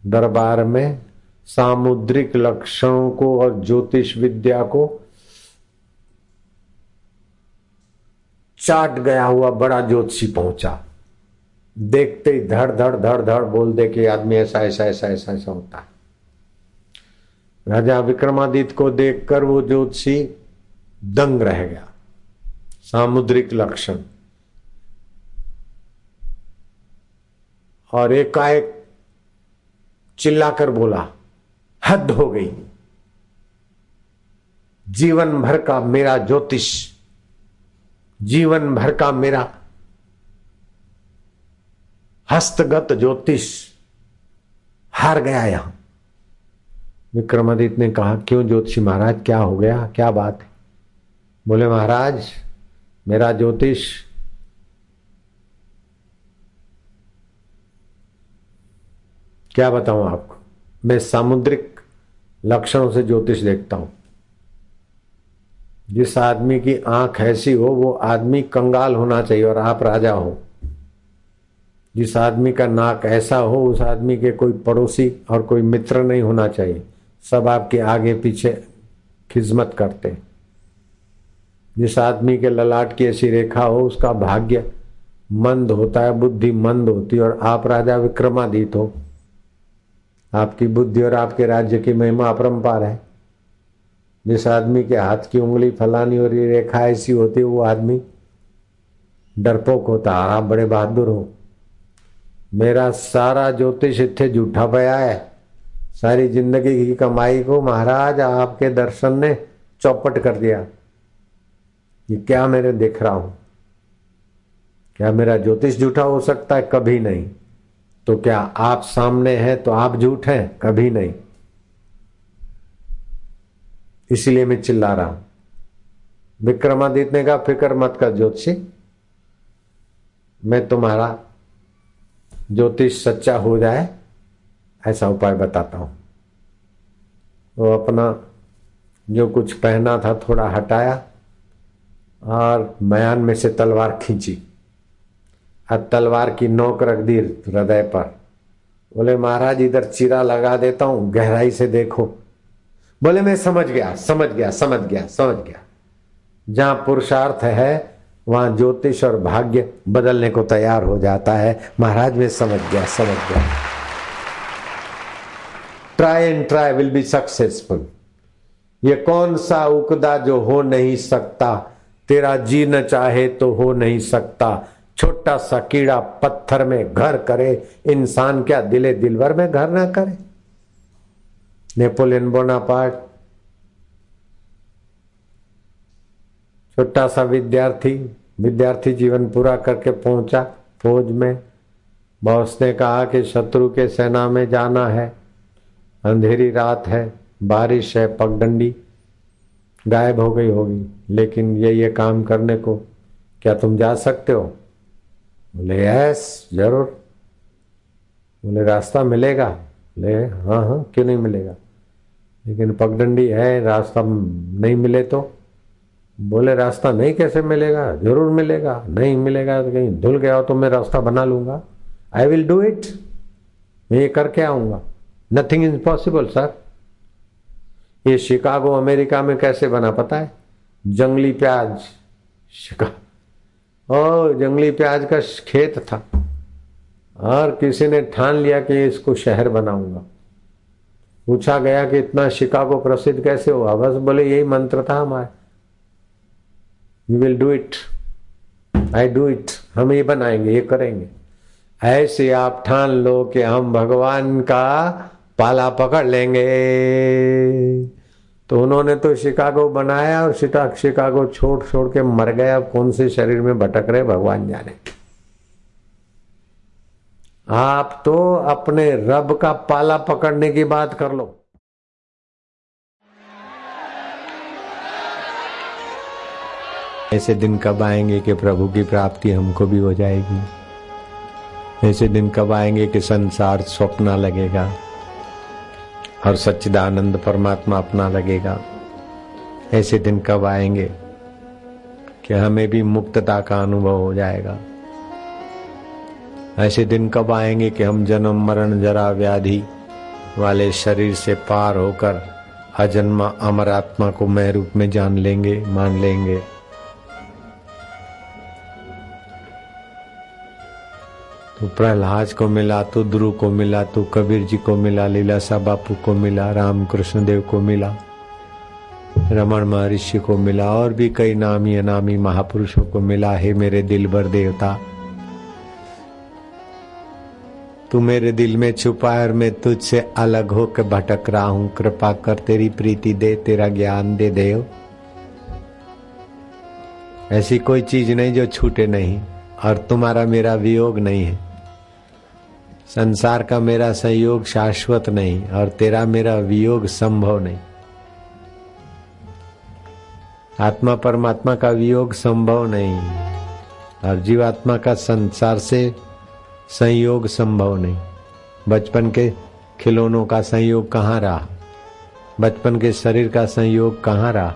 दरबार में सामुद्रिक लक्षणों को और ज्योतिष विद्या को चाट गया हुआ बड़ा ज्योतिषी पहुँचा। देखते ही धड़ धड़ धड़ धड़ बोल दे कि आदमी ऐसा ऐसा ऐसा ऐसा ऐसा होता है। राजा विक्रमादित्य को देखकर वो ज्योतिषी दंग रह गया। सामुद्रिक लक्षण। और एकाएक चिल्लाकर बोला, हद हो गई। जीवन भर का मेरा ज्योतिष, जीवन भर का मेरा हस्तगत ज्योतिष हार गया यहाँ। विक्रमादित्य ने कहा, क्यों ज्योतिषी महाराज, क्या हो गया? क्या बात है? बोले, महाराज, मेरा ज्योतिष क्या बताऊँ आपको? मैं सामुद्रिक लक्षणों से ज्योतिष देखता हूँ। जिस आदमी की आँख ऐसी हो, वो आदमी कंगाल होना चाहिए और आप राजा हो। जिस आदमी का नाक ऐसा हो, उस आदमी के कोई पड़ोसी और कोई मित्र नहीं होना चाहिए। सब आपके आगे पीछे खिजमत करते जिस आदमी के ललाट की ऐसी रेखा हो, उसका भाग्य मंद होता है, बुद्धि मंद होती है और आप राजा विक्रमादित हो। आपकी बुद्धि और आपके राज्य की महिमा अपरंपार है। जिस आदमी के हाथ की उंगली फलानी और ये रेखा ऐसी होती है, वो आदमी डरपोक होता आप बड़े बहादुर हो। मेरा सारा ज्योतिष इतने झूठा पया है। सारी ज़िंदगी की कमाई को महाराज आपके दर्शन ने चौपट कर दिया। ये क्या मेरे देख रहा हूँ? क्या मेरा ज्योतिष झूठा हो सकता है? कभी नहीं। तो क्या आप सामने हैं तो आप झूठ हैं? कभी नहीं। इसलिए मैं चिल्ला रहा हूँ। विक्रमादित्य ने कहा, फ़िक्र मत कर ज्योतिषी। मैं तुम्हारा ज्योतिष सच्चा हो जाए ऐसा उपाय बताता हूँ। वो अपना जो कुछ पहना था, थोड़ा हटाया और मयान में से तलवार खींची। और तलवार की नोक रख दी हृदय पर। बोले, महाराज, इधर चीरा लगा देता हूँ, गहराई से देखो। बोले, मैं समझ गया समझ गया समझ गया समझ गया। जहाँ पुरुषार्थ है, वहाँ ज्योतिष और भाग्य बदलने को तैयार हो जाता है। महाराज, मैं समझ गया समझ गया। Try and try will be successful ये कौन सा उकदा जो हो नहीं सकता? तेरा जी न चाहे तो हो नहीं सकता। छोटा सा कीड़ा पत्थर में घर करे, इंसान क्या दिले दिलवर में घर ना करे? Napoleon Bonaparte. छोटा सा विद्यार्थी विद्यार्थी जीवन पूरा करके पहुँचा फौज में। बॉस ने कहा कि शत्रु के सेना में जाना है। अंधेरी रात है, बारिश है, पगडंडी। गायब हो गई होगी, लेकिन ये ये काम करने को क्या तुम जा सकते हो? बोले, यस, ज़रूर। बोले, रास्ता मिलेगा? बोले हाँ हाँ क्यों नहीं मिलेगा? लेकिन पगडंडी है, रास्ता नहीं मिले तो? बोले, रास्ता नहीं कैसे मिलेगा? ज़रूर मिलेगा। नहीं मिलेगा तो कहीं धुल गया हो तो मैं रास्ता बना लूँगा। आई विल डू इट मैं ये करके आऊँगा। नथिंग इज़ पॉसिबल सर ये शिकागो, अमेरिका में कैसे बना, पता है? जंगली प्याज, शिका, ओ, जंगली प्याज का खेत था। और किसी ने ठान लिया कि इसको शहर बनाऊँगा। पूछा गया कि इतना शिकागो प्रसिद्ध कैसे हुआ? बस बोले, यही मंत्र था हमारे। You will do it I do it हम ये बनाएँगे, ये करेंगे। ऐसे आप ठान लो कि हम भगवान का पाला पकड़ लेंगे। तो उन्होंने तो शिकागो बनाया और शिकागो छोड़ छोड़ के मर अब कौन से शरीर में भटक रहे भगवान जाने। आप तो अपने रब का पाला पकड़ने की बात कर लो। ऐसे दिन कब आएँगे कि प्रभु की प्राप्ति हमको भी हो जाएगी? ऐसे दिन कब आएँगे कि संसार स्वप्न लगेगा? और सच्चिदानंद परमात्मा अपना लगेगा। ऐसे दिन कब आएँगे कि हमें भी मुक्तता का अनुभव हो जाएगा। ऐसे दिन कब आएँगे कि हम जन्म, मरण, जरा, व्याधि वाले शरीर से पार होकर अजन्मा अमर आत्मा को मैं रूप में जान लेंगे, मान लेंगे। तो प्रहलाद को मिला तो ध्रुव को मिला तो कबीर जी को मिला लीलासा बापू को मिला राम कृष्ण देव को मिला रमन महर्षि को मिला, और भी कई नामी अनामी महापुरुषों को मिला, है मेरे दिल भर देवता। तू मेरे दिल में छुपा और मैं तुझसे अलग होकर भटक रहा हूँ। कृपा कर तेरी प्रीति दे, तेरा ज्ञान दे, देव। ऐसी कोई चीज़ नहीं जो छूटे नहीं, और तुम्हारा मेरा वियोग नहीं है। संसार का मेरा संयोग शाश्वत नहीं और तेरा मेरा वियोग संभव नहीं। आत्मा परमात्मा का वियोग संभव नहीं और जीवात्मा का संसार से संयोग संभव नहीं। बचपन के खिलौनों का संयोग कहाँ रहा? बचपन के शरीर का संयोग कहाँ रहा?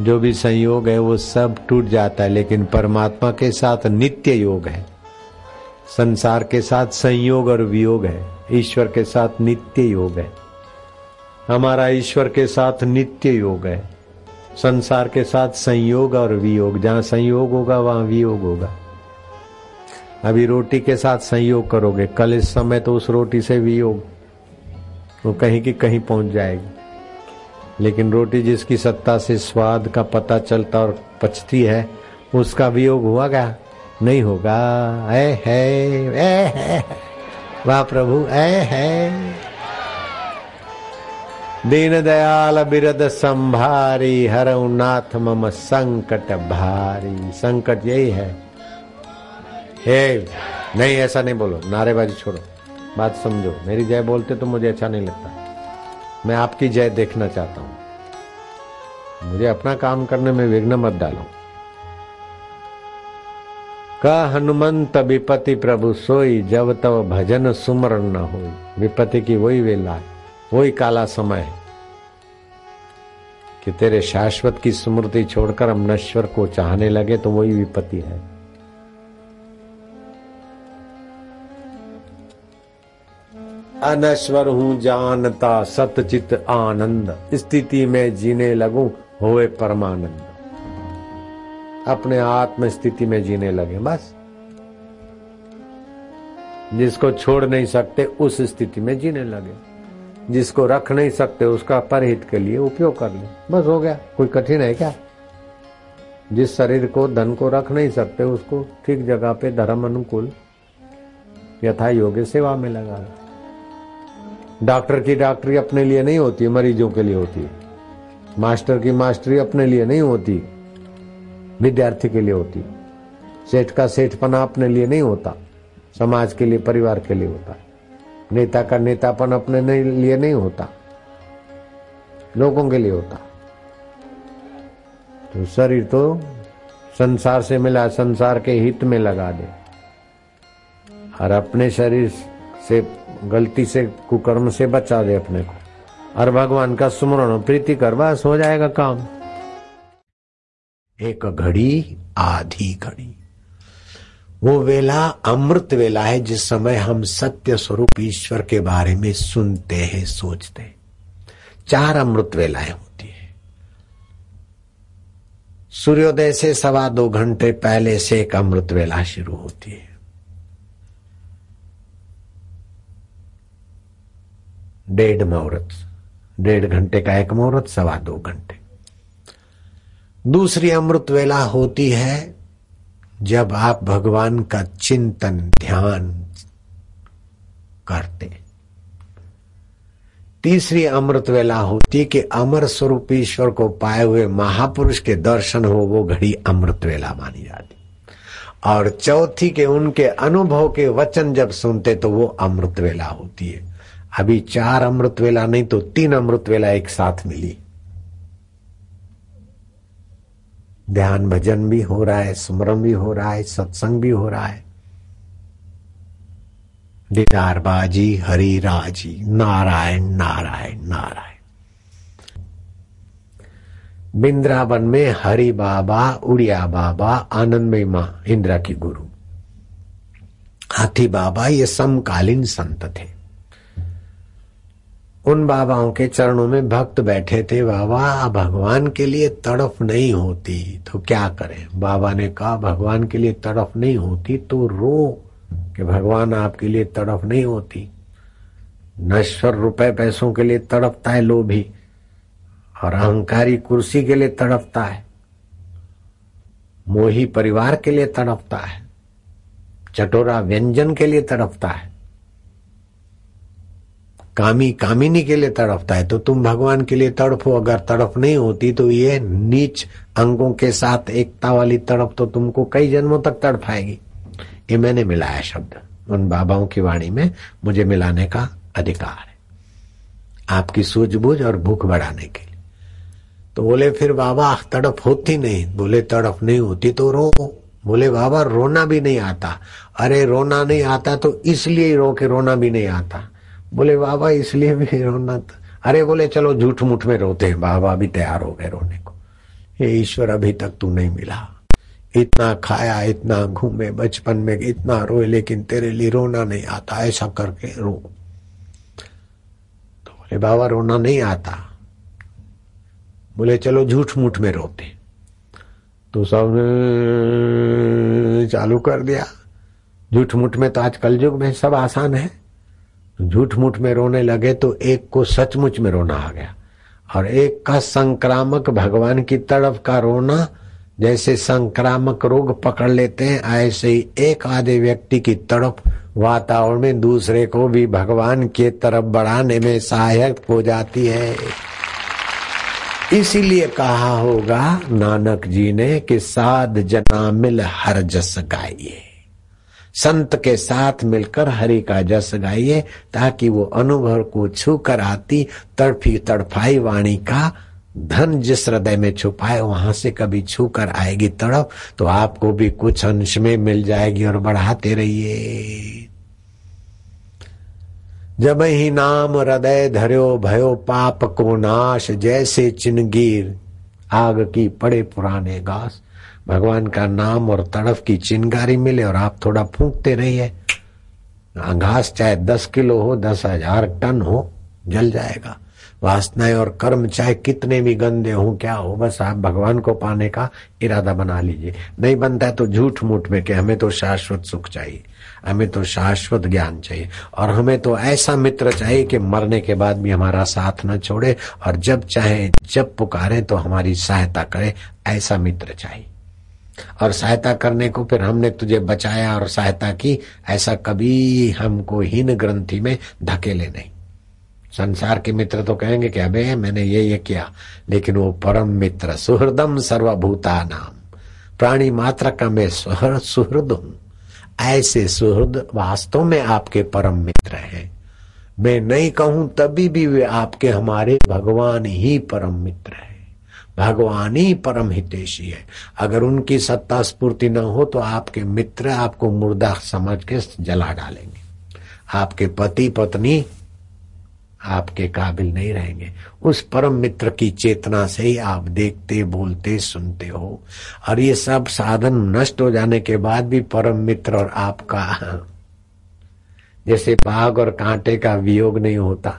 जो भी संयोग है, वो सब टूट जाता है, लेकिन परमात्मा के साथ नित्य योग है। संसार के साथ संयोग और वियोग है। ईश्वर के साथ नित्य योग है। हमारा ईश्वर के साथ नित्य योग है। संसार के साथ संयोग और वियोग, जहाँ संयोग होगा, वहाँ वियोग होगा। अभी रोटी के साथ संयोग करोगे, कल इस समय तो उस रोटी से वियोग, वो कहीं की कहीं पहुँच जाएगी। लेकिन रोटी जिसकी सत्ता से स्वाद का पता चलता और पचती है, उसका वियोग हुआ क्या? नहीं होगा। ऐ, है ऐ, है। वाह प्रभु, ऐ, है। दीन दयाल बिरद संभारी, हर नाथ मम संकट भारी। संकट यही है। हे, नहीं, ऐसा नहीं बोलो। नारेबाजी छोड़ो। बात समझो। मेरी जय बोलते तो मुझे अच्छा नहीं लगता। मैं आपकी जय देखना चाहता हूँ। मुझे अपना काम करने में विघ्न मत डालो। का हनुमंत विपति प्रभु सोई, जब तब भजन सुमरण न हो विपति की वही वेला है, वही काला समय है कि तेरे शाश्वत की स्मृति छोड़कर हम नश्वर को चाहने लगे तो वही विपत्ति है। अनश्वर हूँ जानता सतचित आनंद। स्थिति में जीने लगू, होए परमानंद। अपने आत्म स्थिति में जीने लगे, बस। जिसको छोड़ नहीं सकते, उस स्थिति में जीने लगे। जिसको रख नहीं सकते, उसका परहित के लिए उपयोग कर ले। बस हो गया। कोई कठिन है क्या? जिस शरीर को, धन को रख नहीं सकते, उसको ठीक जगह पे धर्म अनुकूल यथा योग्य सेवा में लगा। डॉक्टर की डॉक्टरी अपने लिए नहीं होती, मरीजों के लिए होती मास्टर की मास्टरी अपने लिए नहीं होती, विद्यार्थी के लिए होती। सेठ का सेठपना अपने लिए नहीं होता, समाज के लिए, परिवार के लिए होता। नेता का नेतापन अपने लिए नहीं होता, लोगों के लिए होता। तो शरीर तो संसार से मिला, संसार के हित में लगा दे। और अपने शरीर से गलती से, कुकर्म से बचा दे अपने को। और भगवान का सुमरण प्रीति कर, बस हो जाएगा काम। एक घड़ी, आधी घड़ी। वो वेला, अमृत वेला है, जिस समय हम सत्य स्वरूप ईश्वर के बारे में सुनते हैं, सोचते हैं। चार अमृत वेलाएँ होती है। सूर्योदय से सवा दो घंटे पहले से एक अमृत वेला शुरू होती है। डेढ़ मुहूर्त, डेढ़ घंटे का एक मुहूर्त, सवा दो घंटे। दूसरी अमृत वेला होती है जब आप भगवान का चिंतन, ध्यान करते। तीसरी अमृत वेला होती कि अमर स्वरूप ईश्वर को पाए हुए महापुरुष के दर्शन हो, वो घड़ी अमृत वेला मानी जाती। और चौथी के उनके अनुभव के वचन जब सुनते तो वो अमृत वेला होती है। अभी चार अमृत वेला नहीं तो तीन अमृत वेला एक साथ मिली। ध्यान भजन भी हो रहा है, स्मरण भी हो रहा है, सत्संग भी हो रहा है। दीदारबाजी हरी राज़ी, नारायण नारायण नारायण। बिंद्रावन में हरि बाबा, उड़िया बाबा, आनंदमय माँ, इंदिरा की गुरु। हाथी बाबा, ये समकालीन संत थे। उन बाबाओं के चरणों में भक्त बैठे थे, बाबा भगवान के लिए तड़फ नहीं होती तो क्या करें? बाबा ने कहा, भगवान के लिए तड़फ नहीं होती तो रो कि भगवान आपके लिए तड़फ नहीं होती। नश्वर रुपए पैसों के लिए तड़पता है लोभी, और अहंकारी कुर्सी के लिए तड़पता है। मोही परिवार के लिए तड़पता है। चटोरा व्यंजन के लिए तड़पता है। कामी, कामिनी के लिए तड़पता है। तो तुम भगवान के लिए तड़पो अगर तड़प नहीं होती तो ये नीच अंगों के साथ एकता वाली तड़प तो तुमको कई जन्मों तक तड़पाएगी ये मैंने मिलाया शब्द। उन बाबाओं की वाणी में मुझे मिलाने का अधिकार है। आपकी सूझबूझ और भूख बढ़ाने के लिए। तो बोले, फिर बाबा, तड़प होती नहीं। बोले, तड़प नहीं होती तो रो। बोले, बाबा, रोना भी नहीं आता। अरे, रोना नहीं आता तो इसलिए रो के रोना भी नहीं आता। बोले, बाबा, इसलिए भी रोना था अरे बोले, चलो झूठ मुठ में रोते हैं। बाबा भी तैयार हो गए रोने को। ये ईश्वर अभी तक तू नहीं मिला। इतना खाया, इतना घूमे, बचपन में इतना रोए, लेकिन तेरे लिए रोना नहीं आता। ऐसा करके रो। तो बोले, बाबा, रोना नहीं आता। बोले, चलो झूठ मूठ में रोते तो सबने चालू कर दिया। झूठ मुठ में तो आज कल युग में सब आसान है। झूठ मूठ में रोने लगे तो एक को सचमुच में रोना आ गया। और एक का संक्रामक भगवान की तड़फ का रोना, जैसे संक्रामक रोग पकड़ लेते हैं, ऐसे ही एक आधे व्यक्ति की तड़प वातावरण में दूसरे को भी भगवान के तरफ़ बढ़ाने में सहायक हो जाती है। इसीलिए कहा होगा, नानक जी ने कि साध जना मिल हर जस गाइए। संत के साथ मिलकर हरि का जस गाइए, ताकि वो अनुभव को छू कर आती, तड़फी तड़फाई वाणी का धन जिस हृदय में छुपाए, वहाँ से कभी छू कर आएगी तड़प। तो आपको भी कुछ अंश में मिल जाएगी और बढ़ाते रहिए। जब ही नाम हृदय धर्यो भयो, पाप को नाश, जैसे चिनगीर आग की पड़े पुराने घास भगवान का नाम और तड़फ की चिनगारी मिले और आप थोड़ा फूकते रहिए। घास चाहे दस किलो हो, दस हज़ार टन हो, जल जाएगा। वासनाएँ और कर्म चाहे कितने भी गंदे हो, क्या हो, बस आप भगवान को पाने का इरादा बना लीजिए। नहीं बनता है तो झूठ मूठ में कि हमें तो शाश्वत सुख चाहिए, हमें तो शाश्वत ज्ञान चाहिए, और हमें तो ऐसा मित्र चाहिए कि मरने के बाद भी हमारा साथ न छोड़े, और जब चाहे जब पुकारे तो हमारी सहायता करे, ऐसा मित्र चाहिए। और सहायता करने को फिर हमने तुझे बचाया और सहायता की, ऐसा कभी हमको हीन ग्रंथि में धकेले नहीं। संसार के मित्र तो कहेंगे कि अबे, मैंने ये ये किया, लेकिन वो परम मित्र, सुहृदम सर्वभूता नाम। प्राणी मात्र का मैं सुहृद हूँ। ऐसे सुहृद वास्तव में आपके परम मित्र हैं। मैं नहीं कहूँ तभी भी वे आपके हमारे भगवान ही परम मित्र है। भगवान ही परम हितेशी है। अगर उनकी सत्ता स्पूर्ति न हो तो आपके मित्र आपको मुर्दा समझ के जला डालेंगे। आपके पति पत्नी आपके काबिल नहीं रहेंगे। उस परम मित्र की चेतना से ही आप देखते, बोलते, सुनते हो। और ये सब साधन नष्ट हो जाने के बाद भी परम मित्र और आपका, जैसे बाघ और कांटे का वियोग नहीं होता।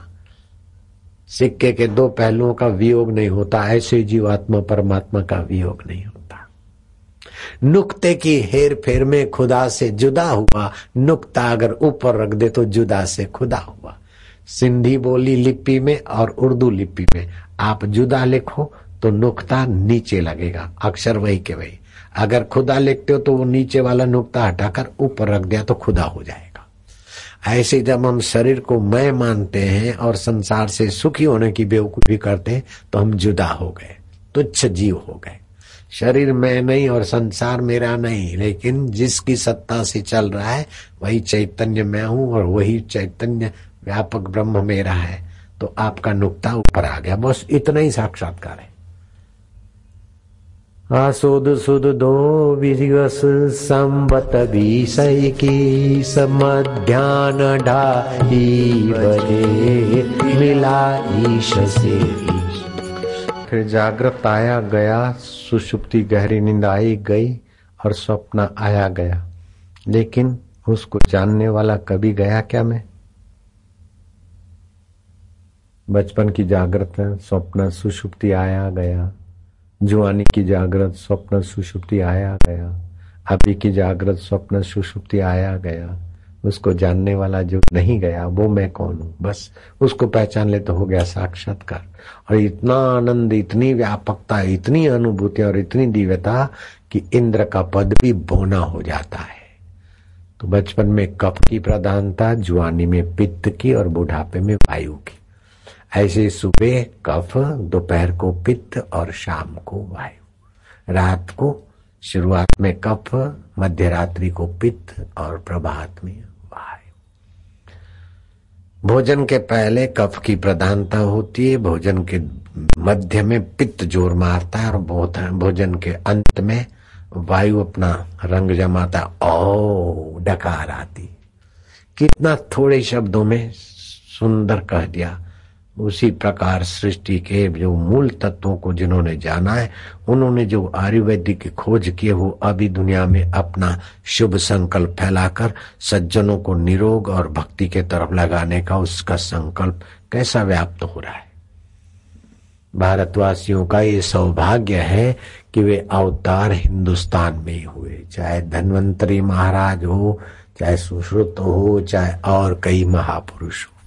सिक्के के दो पहलुओं का वियोग नहीं होता, ऐसे जीवात्मा परमात्मा का वियोग नहीं होता। नुक्ते की हेर फेर में खुदा से जुदा हुआ, नुक्ता अगर ऊपर रख दे तो जुदा से खुदा हुआ। सिंधी बोली लिपि में और उर्दू लिपि में, आप जुदा लिखो तो नुक्ता नीचे लगेगा अक्षर वही के वही। अगर खुदा लिखते हो तो वो नीचे वाला नुक्ता हटाकर ऊपर रख दिया तो खुदा हो जाएगा। ऐसे जब हम शरीर को मैं मानते हैं और संसार से सुखी होने की बेवकूफ़ी करते हैं तो हम जुदा हो गए, तुच्छ जीव हो गए। शरीर मैं नहीं और संसार मेरा नहीं, लेकिन जिसकी सत्ता से चल रहा है, वही चैतन्य मैं हूँ और वही चैतन्य व्यापक ब्रह्म मेरा है। तो आपका नुक्ता ऊपर आ गया। बस इतना ही साक्षात्कार है। आसोद सुद दो विगस संबत विषय की समध्यान ढाई बजे मिला ईश से। फिर जागृत आया गया, सुषुप्ति गहरी नींद आई गई और स्वप्न आया गया। लेकिन उसको जानने वाला कभी गया क्या मैं? बचपन की जागृत, स्वप्न, सुषुप्ति आया गया। जुआनी की जागृत स्वप्न सुषुप्ति आया गया। अभी की जागृत स्वप्न सुषुप्ति आया गया। उसको जानने वाला जो नहीं गया, वो मैं कौन हूँ? बस उसको पहचान ले तो हो गया साक्षात्कार। और इतना आनंद, इतनी व्यापकता, इतनी अनुभूति और इतनी दिव्यता कि इंद्र का पद भी बोना हो जाता है। तो बचपन में कफ की प्रधानता, जुआनी में पित्त की और बुढ़ापे में वायु की। ऐसे सुबह, कफ, दोपहर को पित्त और शाम को वायु। रात को शुरुआत में कफ मध्य रात्रि को पित्त और प्रभात में वायु। भोजन के पहले कफ की प्रधानता होती है, भोजन के मध्य में पित्त ज़ोर मारता है और भोजन के अंत में वायु अपना रंग जमाता ओ डकार आती। कितना थोड़े शब्दों में सुंदर कह दिया। उसी प्रकार सृष्टि के जो मूल तत्वों को जिन्होंने जाना है, उन्होंने जो आयुर्वेदिक खोज किए, वो अभी दुनिया में अपना शुभ संकल्प फैलाकर सज्जनों को निरोग और भक्ति के तरफ़ लगाने का उसका संकल्प कैसा व्याप्त हो रहा है? भारतवासियों का ये सौभाग्य है कि वे अवतार हिंदुस्तान में ही हुए। चाहे धनवंतरी महाराज हो, चाहे सुश्रुत हो, चाहे और कई महापुरुष हो।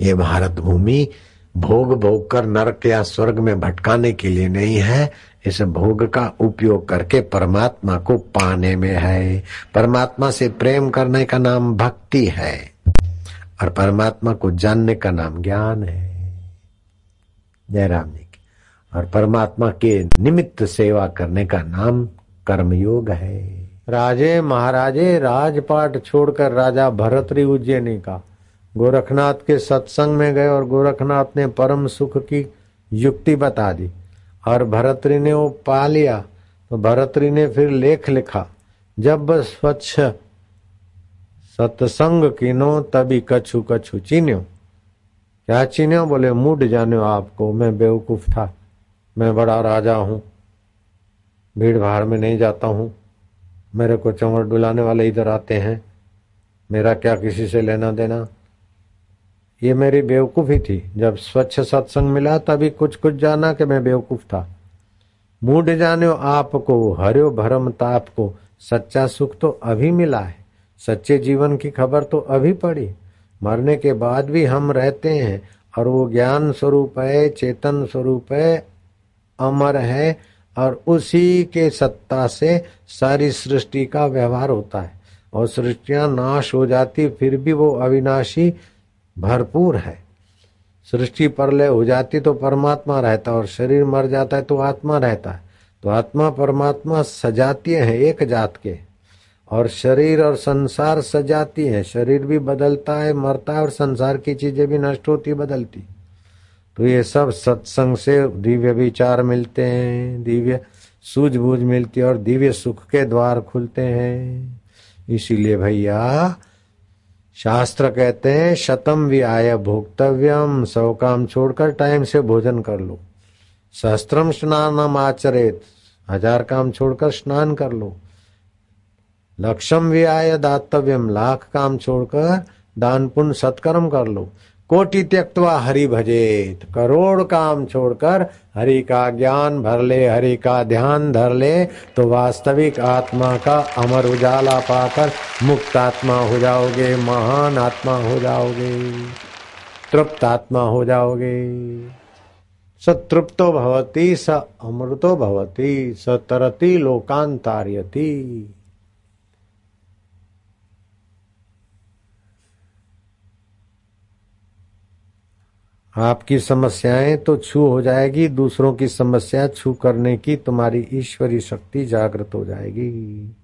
ये भारत भूमि भोग भोग कर नरक या स्वर्ग में भटकाने के लिए नहीं है, इस भोग का उपयोग करके परमात्मा को पाने में है। परमात्मा से प्रेम करने का नाम भक्ति है, और परमात्मा को जानने का नाम ज्ञान है। जयराम जी की। और परमात्मा के निमित्त सेवा करने का नाम कर्मयोग है। राजे महाराजे, राजपाट छोड़कर राजा भरतरी उज्जैनी का। गोरखनाथ के सत्संग में गए और गोरखनाथ ने परम सुख की युक्ति बता दी। और भरतरी ने वो पा लिया तो भरतरी ने फिर लेख लिखा। जब स्वच्छ सत्संग कीनो, तभी कछु कछु चीन्यो। क्या चीन्यो? बोले मूड जाने आपको, मैं बेवकूफ़ था, मैं बड़ा राजा हूँ भीड़ भाड़ में नहीं जाता हूँ, मेरे को चंवर डुलाने वाले इधर आते हैं, मेरा क्या किसी से लेना देना? ये मेरी बेवकूफ़ी थी। जब स्वच्छ सत्संग मिला, तभी कुछ कुछ जाना कि मैं बेवकूफ़ था। मूड जानो आपको, हरियो भरम ताप को सच्चा सुख तो अभी मिला है। सच्चे जीवन की खबर तो अभी पड़ी। मरने के बाद भी हम रहते हैं, और वो ज्ञान स्वरूप है, चेतन स्वरूप है, अमर है, और उसी के सत्ता से सारी सृष्टि का व्यवहार होता है। और सृष्टियाँ नाश हो जाती, फिर भी वो अविनाशी भरपूर है। सृष्टि परलय हो जाती तो परमात्मा रहता और शरीर मर जाता है तो आत्मा रहता है। तो आत्मा परमात्मा सजातीय है एक जात के और शरीर और संसार सजाती है। शरीर भी बदलता है, मरता है और संसार की चीज़ें भी नष्ट होती, बदलती। तो ये सब सत्संग से दिव्य विचार मिलते हैं, दिव्य सूझबूझ मिलती है और दिव्य सुख के द्वार खुलते हैं। इसीलिए भैया शास्त्र कहते हैं, शतम आय भोक्तव्यम सौ काम छोड़कर टाइम से भोजन कर लो। सहस्त्रम स्नानम आचरित, हज़ार काम छोड़कर स्नान कर लो। लक्षम आय दातव्यम, लाख काम छोड़कर दान पुण्य सत्कर्म कर लो। कोटि त्यक्तवा हरि भजेत। करोड़ काम छोड़कर हरि का ज्ञान भर ले, हरि का ध्यान धर ले तो वास्तविक आत्मा का अमर उजाला पाकर मुक्त आत्मा हो जाओगे, महान आत्मा हो जाओगे तृप्त आत्मा हो जाओगे। सतृप्तो भवती, स अमृतो भवती, स तरती लोकांतार्यती। आपकी समस्याएँ तो छू हो जाएगी, दूसरों की समस्या छू करने की तुम्हारी ईश्वरी शक्ति जागृत हो जाएगी।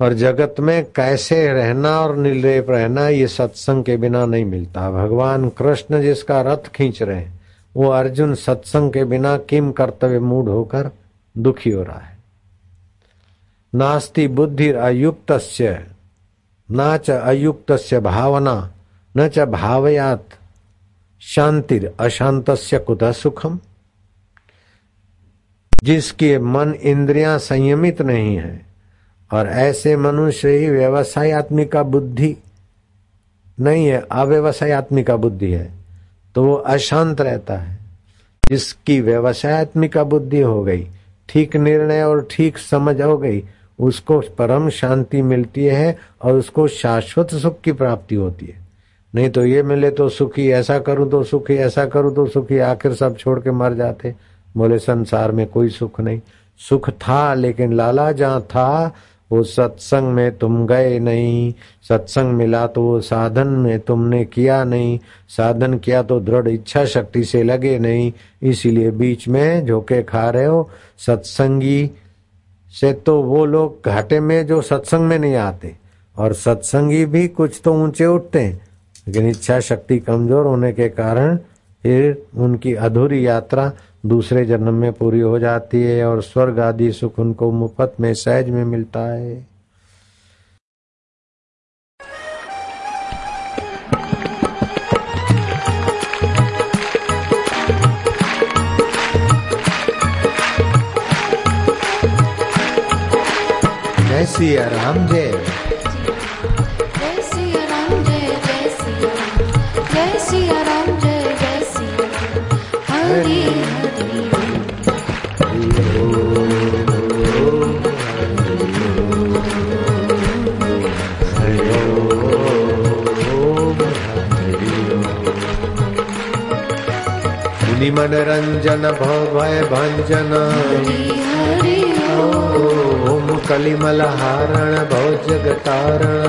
और जगत में कैसे रहना और निर्लेप रहना, ये सत्संग के बिना नहीं मिलता। भगवान कृष्ण जिसका रथ खींच रहे हैं, वो अर्जुन सत्संग के बिना किम कर्तव्य मूड होकर दुखी हो रहा है। नास्ति बुद्धि अयुक्त नाच अयुक्त भावना न च भावयात शांतिर अशांत कुत सुखम? जिसके मन इंद्रियाँ संयमित नहीं है, और ऐसे मनुष्य ही व्यवसाय आत्मिका बुद्धि नहीं है अव्यवसाय आत्मिका बुद्धि है तो वो अशांत रहता है। जिसकी व्यवसायत्मिका बुद्धि हो गई, ठीक निर्णय और ठीक समझ हो गई, उसको परम शांति मिलती है और उसको शाश्वत सुख की प्राप्ति होती है। नहीं तो ये मिले तो सुखी, ऐसा करूँ तो सुखी, ऐसा करूँ तो सुखी। आखिर सब छोड़ के मर जाते। बोले, संसार में कोई सुख नहीं। सुख था, लेकिन लाला जहाँ था, वो सत्संग में तुम गए नहीं। सत्संग मिला तो वो साधन में तुमने किया नहीं। साधन किया तो दृढ़ इच्छा शक्ति से लगे नहीं। इसीलिए बीच में झोंके खा रहे हो। सत्संगी से तो वो लोग घाटे में जो सत्संग में नहीं आते। और सत्संगी भी कुछ तो ऊँचे उठते हैं। लेकिन इच्छा शक्ति कमज़ोर होने के कारण फिर उनकी अधूरी यात्रा दूसरे जन्म में पूरी हो जाती है और स्वर्ग आदि सुख उनको मुफ़्त में सहज में मिलता है। सिया राम, जय। मनरंजन भव भय भंजन ओम कलिमल हारण भव जगतारण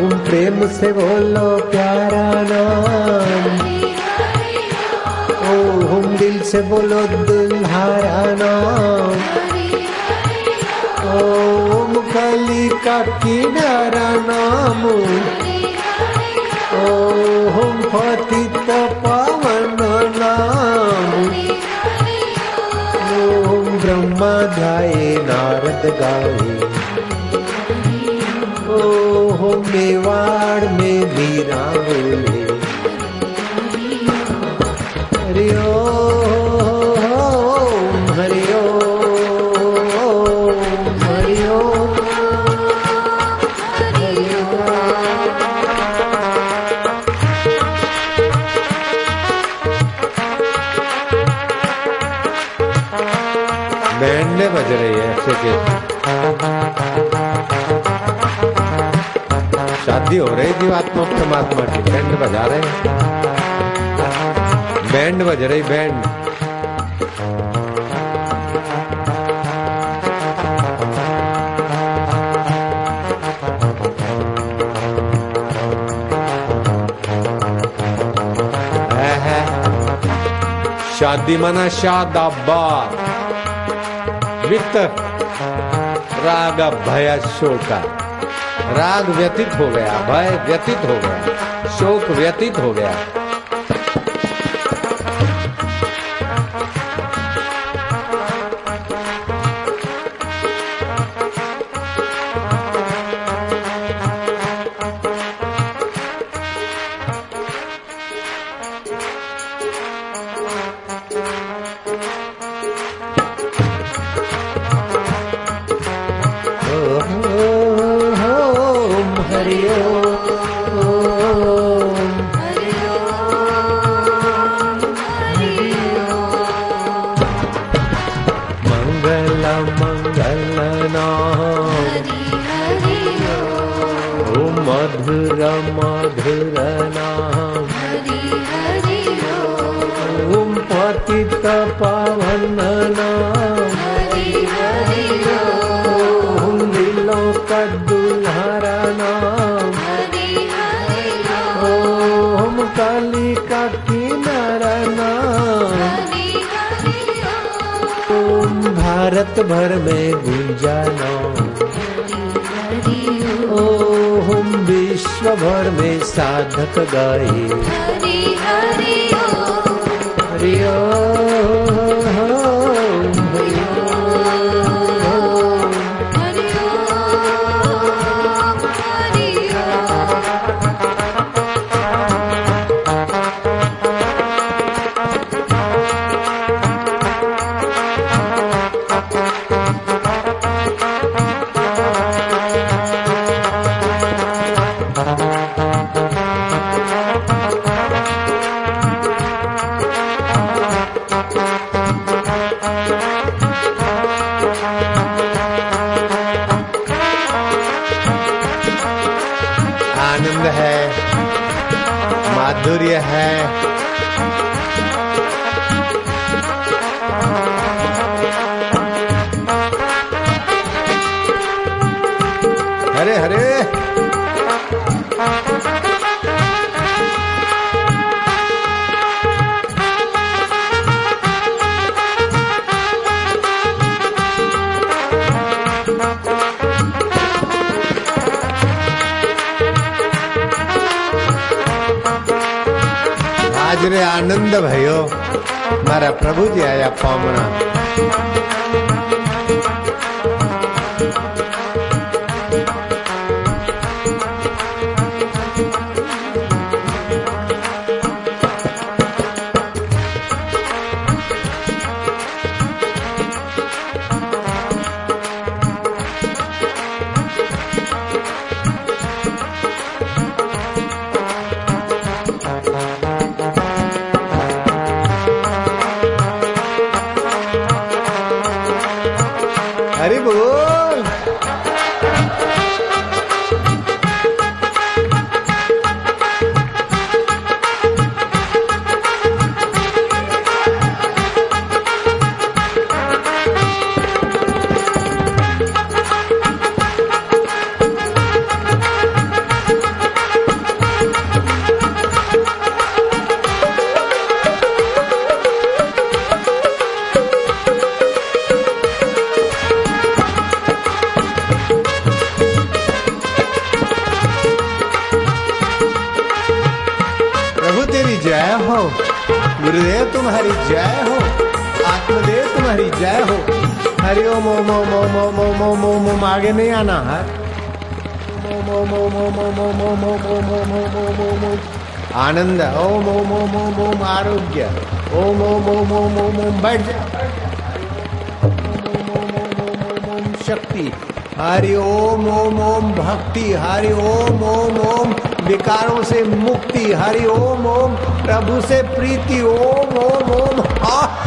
ओम प्रेम से बोलो प्यारा नाम ओम दिल से बोलो दुल्हारा नाम ओम कली का किनारा नाम। ओम पतित गाए। ओम मेवाड़ में मीरा बोले हरि ओम बैंड है शादी हो रही जीवात्मा परमात्मा की। बैंड बजा रहे हैं। बैंड बज रही, बैंड। शादी मना शादाबाद। वित्त राग भय शोका राग व्यतीत हो गया भय व्यतीत हो गया शोक व्यतीत हो गया। मधुर मधुर नाम ओम पतित पावन नाम ओम दिलों का नाम ओम काली का किनारा नाम ओम भारत भर में गुंजा नाम विश्व भर में साधक गाए। મારા પ્રભુજી આયા પામણા तुम्हारी जय हो आत्मदेव तुम्हारी जय हो हरि ओम ओम ओम ओम ओम ओम ओम ओम ओम आगे नहीं आना है आनंद ओम ओम ओम ओम ओम आरोग्य ओम ओम ओम ओम ओम ओम बैठ जा शक्ति हरि ओम ओम ओम भक्ति हरि ओम ओम ओम विकारों से मुक्ति हरि ओम ओम प्रभु से प्रीति ओम 啊